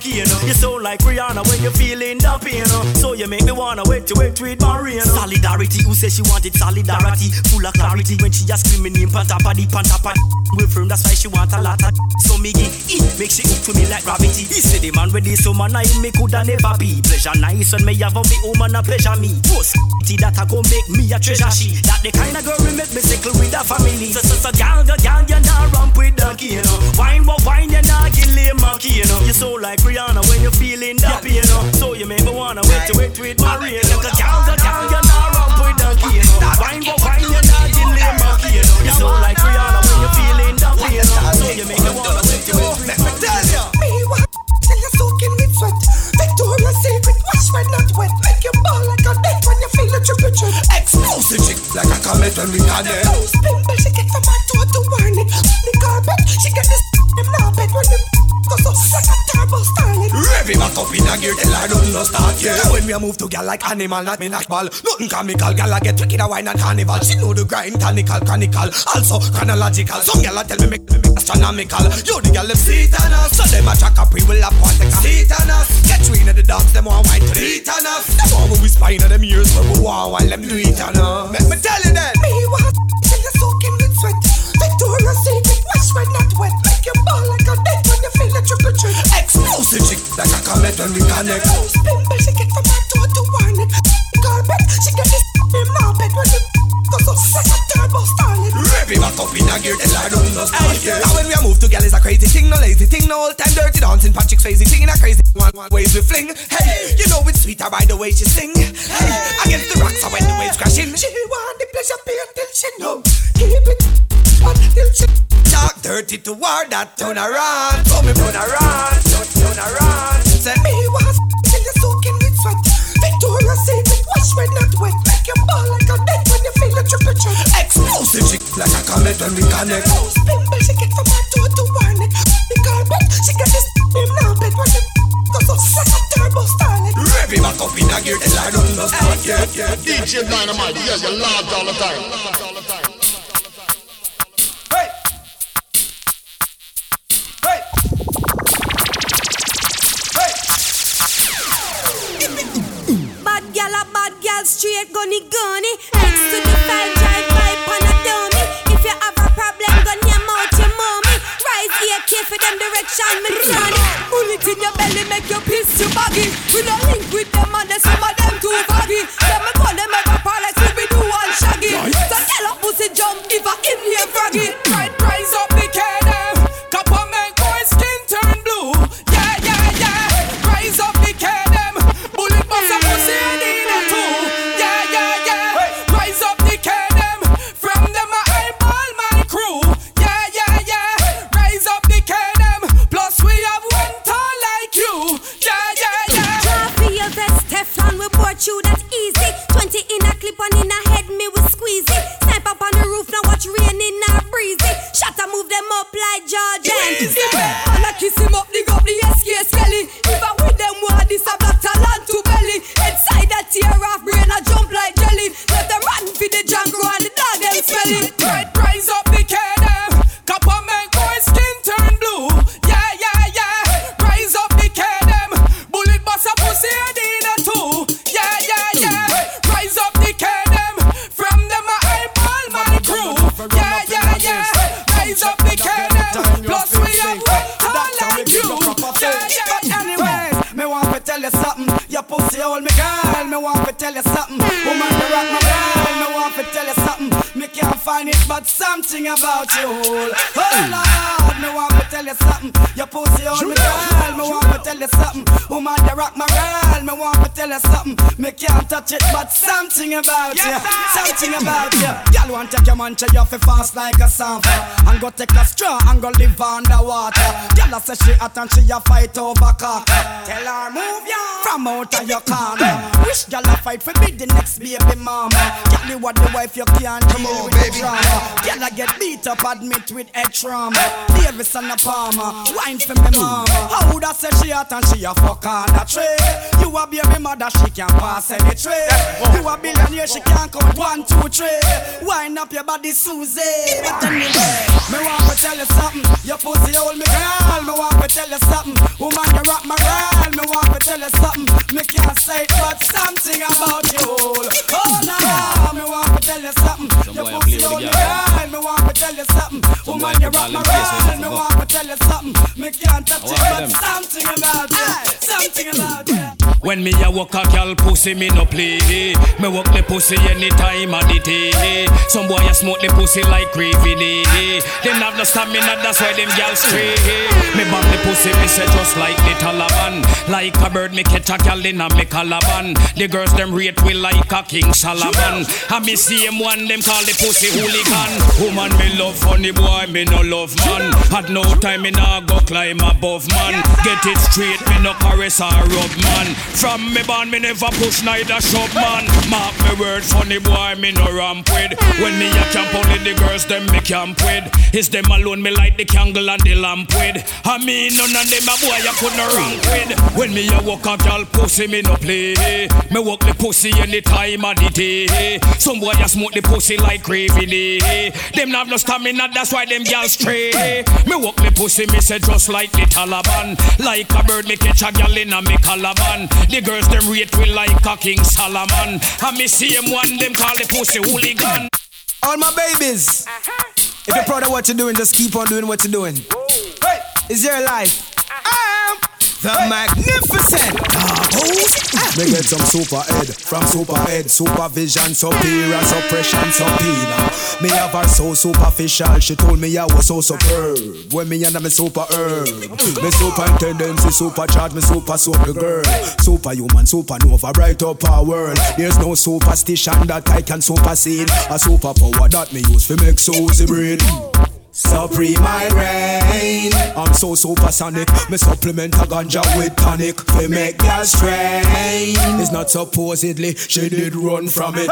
lame you know. You so like Rihanna when you're feeling you know. So you make me wanna wet to wet with Maria. Solidarity, who says she wanted solidarity? Full of clarity when she just screaming in panta paddy panta paddy. We firm, that's why she want a lot of. So me give it, make she hook to me like gravity. He said the man ready, so man I me coulda never be. Pleasure nice when me have on me woman a pleasure me. Post that a go make me a treasure she. That the kind of girl we make me sickle with the family. So so so gal gal gal you nah ramp with donkey you know. Wine but wine you nah get lame monkey you know. You so like Rihanna when you're feeling dumpy you know. So you make me wanna wait to wait with Maria. Like a gal gal gal you nah ramp with donkey you know. Wine but wine you nah get lame monkey you know. You so like Rihanna when you're feeling dumpy you know. So you make me wanna wait to wait with Maria. Tell ya. Me what? Till you're soaking with sweat. Victoria's Secret, wash when not wet. Make you ball like a dead when you feel the temperature. Explosive chick like a comet when we connect. Those pimple she get from her toe to warn it. The carpet, she get this them now bed when the go so like a turbo starlet. Rev back up in a gear till I don't know start yeah. Now when we a move to gal like animal, not me like ball. Nothing comical, gal I get wicked a wine and carnival. She know the grind, tonical, chronicle, also chronological. Some gal a tell me make me astronomical. You the gal them seat on us, so them a track up we will one take a seat on us. Get you into the dance, them want wine to eat on us. Them want we whisper inna them ears when we want while them do it on us. Make me tell you when we connect. Those pimple she get from her toe to warn it. The carpet, she get this them now bed when the go so like a turbo starlet. Back up in a gear till I don't know start. Now when we move to gal is a crazy thing, no lazy thing, no old time dirty dancing. Patrick Swayze thing in a crazy one, one ways we fling. Hey, you know it's sweeter by the way she sing. Hey, against the rocks I when the waves crashing. She want the pleasure pay till she know. Keep it on till she Talk dirty to war that turn around. So me turn around, turn, turn around. Say me was till you're soaking with sweat. Victoria's Secret, wash when not wet. Make you ball like a dead when you feel the temperature. Explosive chick like a comet when we connect. Those pimple she get from her toe to warn it. The carpet, she get this them now bed when the go so like a turbo starlet. Rev back up in a gear till I don't know start yeah, yeah, yeah. DJ Dynamite, yeah, you loud all the time. Gal a bad gal, straight gunny gunny. X to the five, drive pipe on a dummy. If you have a problem, gun your mouth, your mommy. Rise the AK for them direction, me turn it. Bullet in your belly, make you piss you baggy. We no link with them and some of them too baggy. Them me call them ever like Scooby Doo and Shaggy. So tell a pussy jump if I in here froggy. Right, rise up the you that easy. 20 in a clip on in a head, me we squeeze it. Snipe up on the roof, now watch rain in a breezy. Shot a move them up like Georgian. And I kiss him up, dig up the SK skelly. If I with them, what this a black talent to belly. Inside that tear off brain, I jump like jelly. Let them run for the jungle and the dog them smelly. You something. Woman, you rock my girl. Me want to tell you something. Me can't find it, but something about you. Oh Lord, me want to tell you something. Your pussy on me girl, me want to tell you something. Woman, you rock my girl, me want to tell you something. Me can't touch it, but something about you, something about you. Girl want to take your man, you fi fast like a sample, and go take a straw and go live underwater. Girl I say she hot and she a fight over cock. Tell her move ya from out of your corner. Wish girl a fight for be the next baby mama. Girl you what the wife you can't deal on, baby. drama. Girl I get beat up, admit with head trauma. Davis and a Palmer, wine for me mama. How would I say she hot and she a fuck on the tray? You a baby mother, she can pass any tray. You a billionaire, she can count one, two, three. Wind up your body, Susie. But anyway, me want to tell you something. Your pussy hold me girl. Me want to tell you something. Woman, you rock my girl. Me want to tell you something. Me can't say it, but something about you. Oh no, me want to tell you something. Your pussy hold me girl. Me want to tell you something. Woman, you rock my girl. Me want to tell you something. Me can't touch it, but something about you. Something about you. When me a walk a gal pussy me no play Me walk the pussy anytime of the day. Some boy a smoke the pussy like gravy Them have no stamina that's why them gal stray Me bang the pussy me say just like the Taliban. Like a bird me catch a gal in a me calaban. The girls them rate we like a King Solomon And me same one them call the pussy hooligan. Woman me love funny boy me no love man Had no time me nah go climb above man Get it straight me no caress or rub man from me born, me never push neither shove man. Mark me word, funny boy, me no ramp with. When me a camp, only the girls them me camp with. It's them alone, me like the candle and the lamp with. I mean, none of them a boy I couldn't rank with. When me a walk a girl pussy, me no play. Me walk the pussy any time of the day. Some boy a smoke the pussy like gravy. Them have no stamina, that's why them girls stray. Me walk the pussy, me say just like the Taliban. Like a bird, me catch a gal in a me calaban. The girls them rate we like a King Solomon. And me see him one them call the pussy hooligan. All my babies, uh-huh. if you're proud of what you're doing, just keep on doing what you're doing. It's your life. I am the magnificent Carbos. Me get some super head from super head, supervision, superior, suppression, subpoena. Me have her so superficial, she told me I was so superb. When me and me super herb. Me superintendency, supercharge, me super super girl. Superhuman, supernova, bright up our world. There's no superstition that I can supersede. A superpower that me use for make souls brain. Supreme I reign. I'm so supersonic. Me supplement a ganja with tonic. We make girls strain. It's not supposedly she did run from it.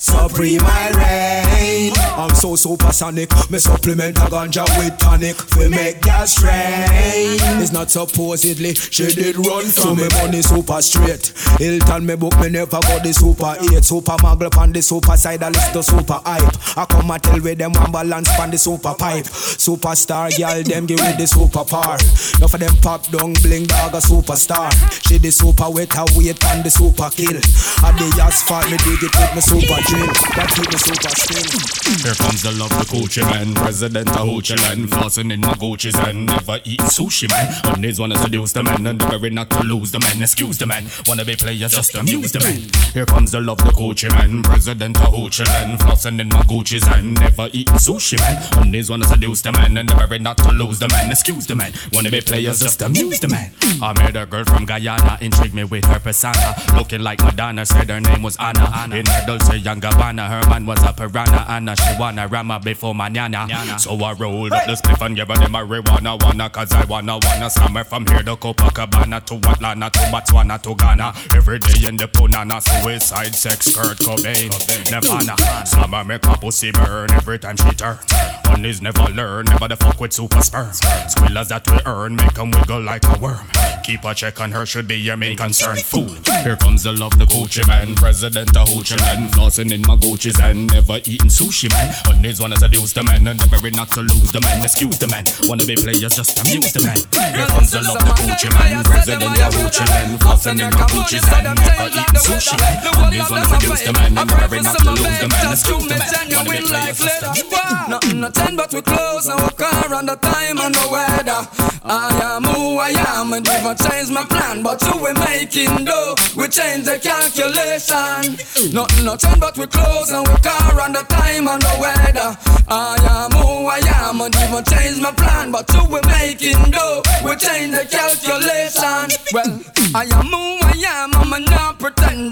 Supreme I reign. I'm so supersonic. Me supplement a ganja with tonic. We make girls strain. It's not supposedly she did run from me. Money super straight. Hilton me book me never got the super eight. Super muggle on the super side. I list the super hype. I come and tell with them one balance on the super pipe. Superstar girl them give with the super par. Now for them pop down bling dog a superstar. She the super wet her weight on the super kill. At the asphalt me dig it with me super drill. That keep me super still. Here comes the love, the Gucci man, president of Gucci land, flossing in my Gucci's and never eating sushi man. On these wanna seduce the man and the very not to lose the man. Excuse the man, wanna be players just amuse the man. Here comes the love, the Gucci man, president of Gucci land, flossing in my Gucci's and never eating sushi man. On these wanna seduce the man and the very not to lose the man. Excuse the man, wanna be players just amuse the man. I met a girl from Guyana, intrigued me with her persona, looking like Madonna. Said her name was Anna. Anna. In her Dolce Young Gabbana, her man was a piranha, and she wanna rama before manana. So I rolled up the spliff and gave her the marijuana, wanna, cause I wanna, wanna summer from here to Copacabana to Atlanta to Botswana to Ghana. Every day in the punana, suicide, sex, Kurt Cobain, Nirvana. Summer make a pussy burn every time she turn. One is never learn, never the fuck with super sperm. Squillers that we earn, make them wiggle like a worm. Keep a check on her, should be your main concern. Fool. Here comes the love, the Gucci man, president of Gucci man, flossing in my Gucci's and never eating sushi man. One is wanna seduce the man, and never not to lose the man. Excuse the man, wanna be players, just amuse the man. Here comes the love, the Gucci man, president of Gucci man, flossing in my Gucci's and never eating sushi man. One is wanna seduce the man, and never not to lose the man. Excuse the man, wanna be players, just amuse the man. Nothing but we close now. Car on the time and the weather. I am who I am. and even change my plan. But you we making do, we change the calculation. Nothing no change, but we close and we car on the time and the weather. I am who I am, and even change my plan. But you we making do, we change the calculation. Well, I am who I am, I'm not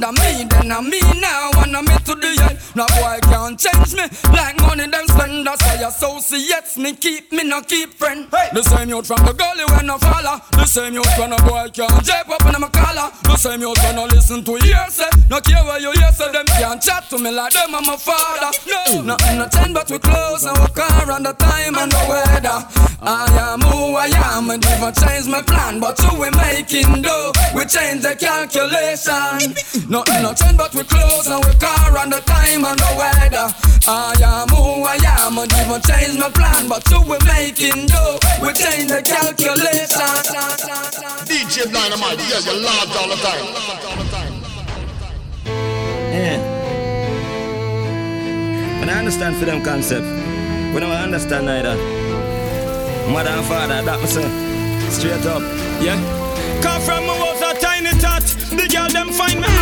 I'm me, then I'm me now, and I'm to the end. No boy can't change me, like money them spend. That's why associates me keep me, no keep friend. Hey. The same youth from the gully when I follow. The same youth when a boy can't jape up in my collar. The same youth when I listen to hearsay. No care where you say them can't chat to me like them I'm my father. No, nothing no ten but we close and we car on the time and the weather. I am who I am and even change my plan, but who we making do? We change the calculation. Nothing no ten but we close and we car on the time and the weather. I am who I am and even change my plan, but who we making do? We change the calculation. DJ Dynamite, yeah, you laugh all the time. Yeah. And I understand for them concept. We don't understand neither. Mother and father, that was straight up. Yeah. Come from me was a tiny tot. The girl them find me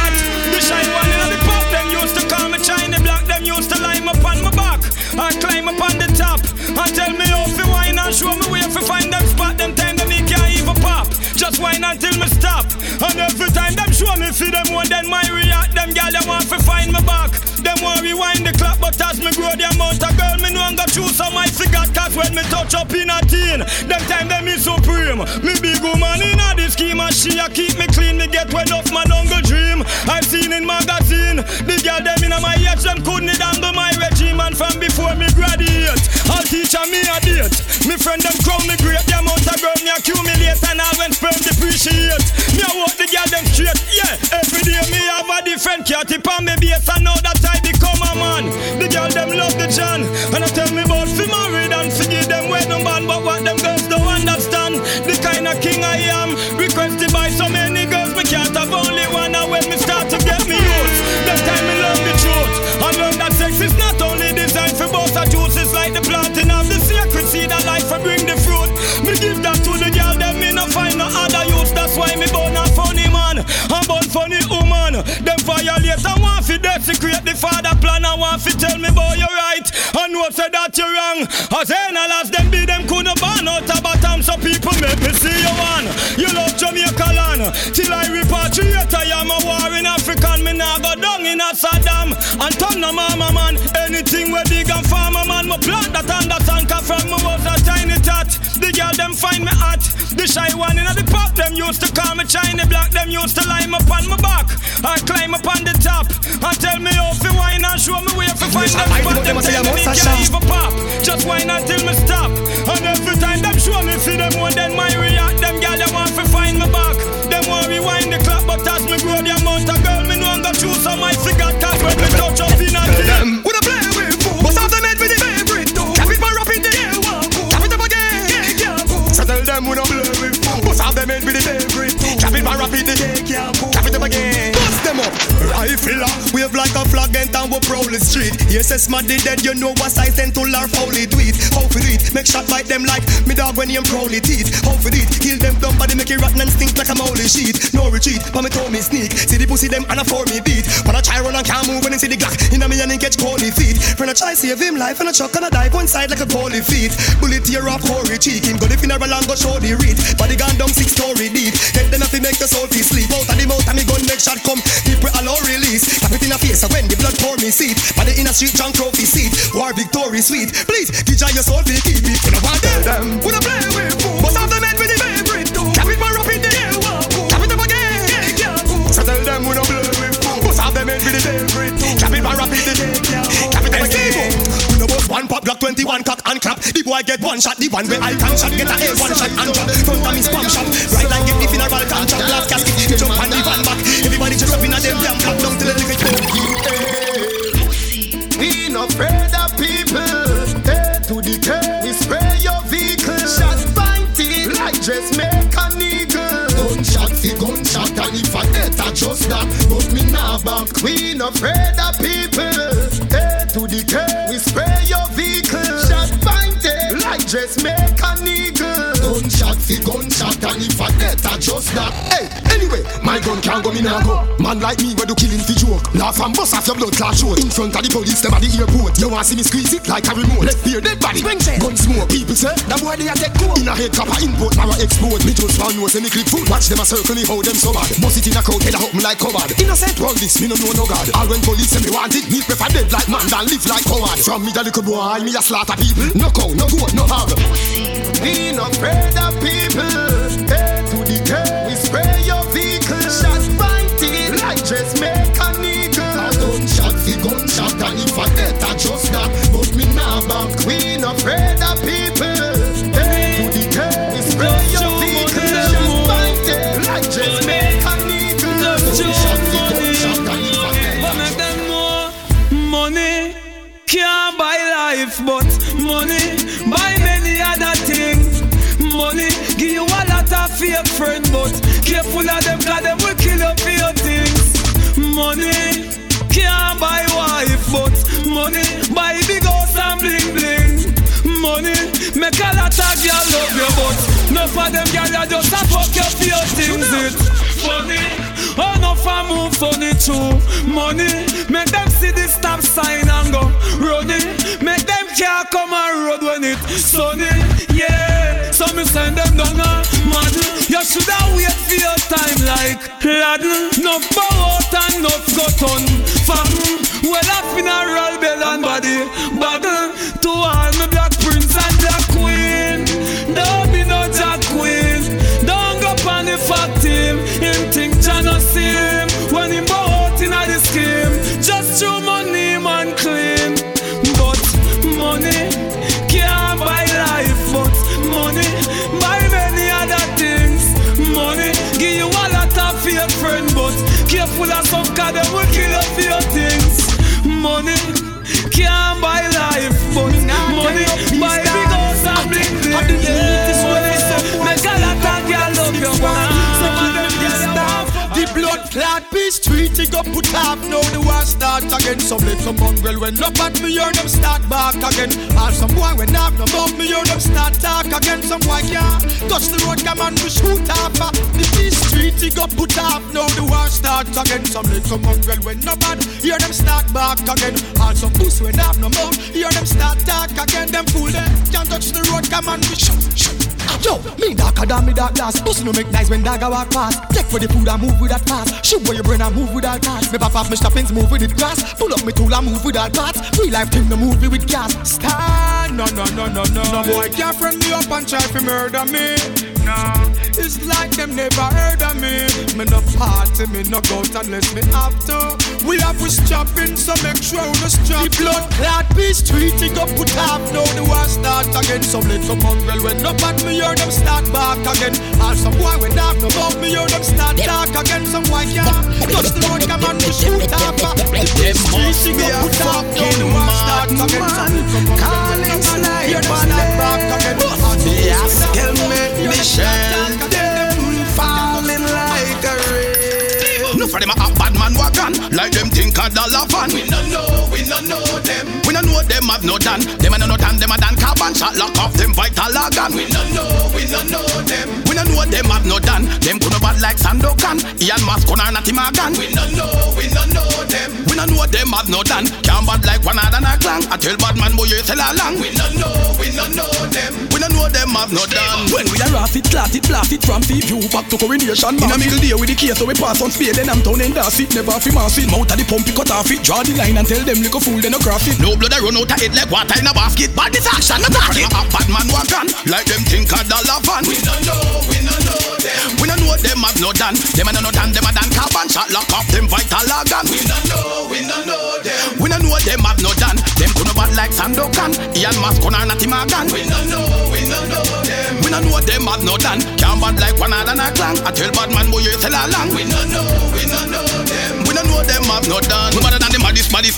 and tell me how to wine and show me where to find them spot. Them time that me can't even pop. Just wine until me stop. And every time them show me see them one, then my react. Them gal them want to find me back. Them want rewind the clock, but as me grow the amount of girl me I'm gonna choose some I forgot. Cause when me touch up in a teen, them time them is supreme. Me big woman in a the scheme and she a keep me clean. Me get when off my jungle dream. I've seen in magazine. The girl them in my age them couldn't handle my regime. And from before me graduate, all teacher me a date. Me friend them crown me great. The amount of girl me accumulate and I when sperm depreciate. Me a walk the girl them straight. Yeah, every day me have a different cat tip on me. I know that I become a man. The girl them love the John. And I tell me about fi married and forgive that you wrong. As analyze them be them coulda born out of bottom. So people make me see you one. You love Jamaica land. Till I repatriate I am a war in African. Me nah go down in a Saddam. And turn no mama man. Anything where dig and farmer man. Me plant that understand. Cause The girl them find me hot. The shy one in the pop them used to call me China black. Them used to line up on my back. I climb up on the top and tell me how to wine and show me where to find them spot. Them tell me can't even pop. Just wine until me stop. And every time them show me see them one, then my react. Them gal they want to find me back. Them want rewind the clock, but as me grow the amount of girl me know I'm gonna choose some I forgot. Cause when me touch up in a it and rap in the air, yeah, Cap it up again. Bust them up. Rifle wave like a flag and town we proudly street. Yes, it's mad dead, you know what size and to folly do it. How for it? Make shot bite them like me dog when him prowly teeth. How for it? Kill them dumb body make it rotten and stink like a moldy sheet. No retreat, but me told me sneak. See the pussy them and a for me beat. When I try run and can't move when I see the Glock. In a me and catch corny feet. Friend I try save him life and a chuck and a dive one side like a goalie feet. Bullet tear off Corey cheek. Him go the funeral and go show the read. Body gone down six story deep. Head them to make the soul feel sleep. Out of the mouth and me gun make shot come. People allow release. Tap it in a face when the blood pour me seat. Body in a street junk trophy seat. War victory sweet. Please, give your soul to keep it. When I want them, would I play with food? But have the men with the favorite too. Cap it up in the air, one Cap it up again, yeah, yeah. So tell them we don't play with food. But have the men with the favorite too. Cap it up in the air, yeah. Cap it up again. No one pop Glock 21 cock and clap. The boy get one shot, the one where I can shot get a A one shot and drop. Front of me spam shot. Right line get the funeral contract. Glass casket, jump on the van back. Everybody just up in a them damn clap down till the liquid. We not afraid of people. A to the K, we spray your vehicle. Shot fighting like just make an eagle. Gunshot fi gunshot, and if I hit, I just that. But me nah back. We not afraid of people. If I get just that. Hey, anyway, my gun can't go me now go. Man like me where do killing fi joke. Laugh and bust off your blood clot show. In front of the police, them at the airport. You want see me squeeze it like a remote? Left ear dead body. Gun smoke. People say that boy they a take cool. In a head copper import, marrow export. Me just found no say me clip food. Watch them a circle me how them so bad. Bust it in a crowd, head a hook me like coward. Innocent world this, me no know no God. All when police say me want it, me prefer dead like man than live like coward. From me the little boy, me a slaughter people. No cow, no goat, no hog. We no afraid of people. I just that, but me now back. We no afraid money buy big house and bling bling. Money make a lot of girl love you, but enough of them girl you just a fuck you for your things. It funny, oh no for move funny too. Money make them see the stop sign and go running. Make them can't come on road when it sunny. Yeah, so me send them down a mad. You shoulda wait for your time like lad. No bow no got on. Fam, well a funeral bell and body treaty go put up Now the war start again. Some little mongrel when up at me hear them start back again. And some boy when up no bump me hear them start talk again. Some boy can't touch the road come and we shoot off uh. The peace treaty go put up Now the war start again. Some little mongrel when up at hear them start back again. And some puss when up no bump hear them start talk again. Them fool them can't touch the road come and we shoot shoot Yo, me darker than me dark glass. Pussy no make nice when a walk past. Take for the food and move with that fast Shoot where your brain and move with that gas Me pop off me stoppings move with it grass Pull up me tool and move with that parts Real life thing no movie with gas. Stand, no no no no no. No boy can't friend me up and try to murder me No, it's like them never heard of me. Me no party, me no go out unless me have to. We have we strapping so make sure we no strap The blood clot peace treaty go put off Now the war start again. Some little mongrel when up at me hear them start back again. And some boy when no bump me hear them start talk again. Some boy can't touch the road come and we shoot off Them treaty go put off Now the war start again. Some little mongrel when up at me hear them start back again The Haskell make Michelle them falling like a rain. No for them a bad man wagon Like them think a dollar van We no know, we no know them. We no know them have no done Them a no no tan, them a dan carbon shot Lock off them vital organ We no know, we no know them. We no know them have no done Them could no bad like Sandokan Ian Mascon or Natty Morgan We no know, we no know them. We no know them have no done Can't bad like one other a clan I tell bad man boy you sell along We no know, we no know them. We no know them have no done When we a raff it, clat it, blast it from fee view back to coronation. In a middle day with the case, so we pass on speed. Then I'm down and that's it, never fi mass it. Mouth of the pump, cut off it. Draw the line and tell them little fool, they no cross. No blood I run out of head like water in a basket. Bad this action, no talk it A bad man wagon Like them think a dollar van. We no know, we no know them. We no know them have no done. Them a no done, them a done carbon shot Lock off them vital organ. We no know, we no know them. We no know them have no done. Them could bad like Sandokan. Ian Mascon or Natty Morgan We no know, we no know them. We no know them have no done. Can't bad like one other a clan I tell bad man boy you sell along We no know, we no know them. We no know them have no done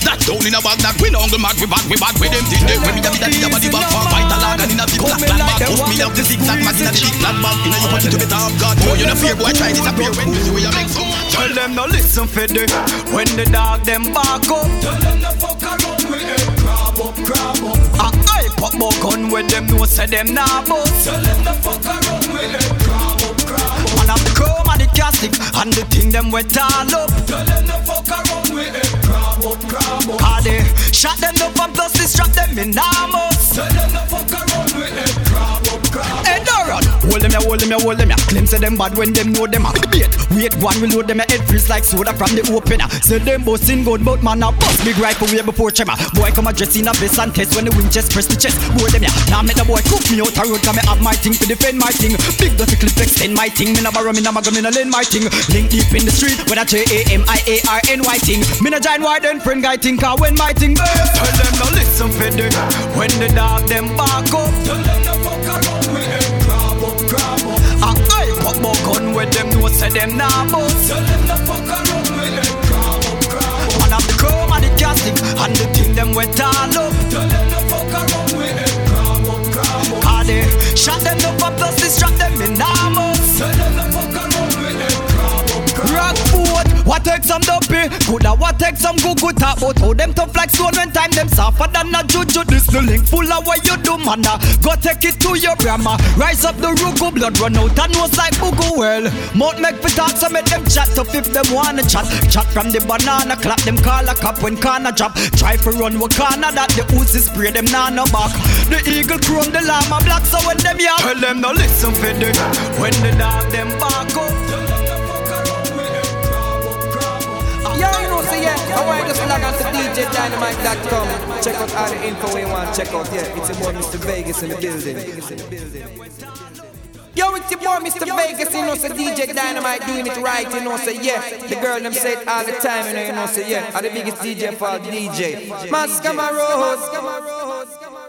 That down in a bag that We no uncle mad we bad we bad with them thing they When me da me da da body back for vital organ in a zip black black bag Put me up the zigzag mag in a big black bag In a you it to better of God Boy you no fear boy try disappear When you we a make some Tell them no listen for the When the dog them back up Tell them to fuck around with them. Grab up, grab up. A pop more gun when them know say them nah bust. Tell them the fuck around with it. Grab up, grab up. Man have the chrome and the casting and the thing them wet all up. Tell them the fuck around with it. Up, grab up. They shot them up and plus strap them in Amos. Tell them the fuck around with it. Grab up, grab up. Hey, Doran, hold them ya, hold them ya, hold them ya. Claim say them bad when them know them a bait. Wait, one will load them ya head freeze like soda from the opener. Say them busting good, but man a bust big rifle way before tremor. Boy come a dress in a vest and test when the wind just press the chest. Boy them ya, now make the boy cook me out a road 'cause me have my thing to defend my thing. Big dirty clip extend my thing. Me never run, me never go, me no lend my thing. Link deep in the street with a J A M I A R N Y thing. Me no giant wide and friend guy think I when my thing burst. Tell them no listen for the when the dog them back up. Tell them the fuck around when them know say them nah bust. Tell them the fuck around with it. Grab up, grab up. Man have the chrome and the casting and the thing them wet all up. Tell them the fuck around with it. Grab up, grab up. They shot them up and plus strap them in Amos. What take some dopey? Coulda what take some good good talk But how them tough like stone when time them softer than a juju. This the link full of what you do man. Uh. Go take it to your grandma. Rise up the rugu blood run out and nose like bugu well. Mouth make for talk so make them chat. Tough if them wanna chat Chat from the banana clap. Them call a cop when corner drop. Try for run with corner that the Uzi spray them nah no back. The eagle chrome the llama black so when them yap Tell them no listen for the When the dog them back up yeah, log on to DJDynamite.com. Check out all the info you want check out. Yeah, it's your boy Mr. Vegas in the building. Yo, it's your boy Mr. Vegas, you know, say DJ Dynamite doing it right, you know, say yeah. The girl them say it all the time, you know, you know, say yeah. I'm the biggest DJ for DJ. Mascama Rose.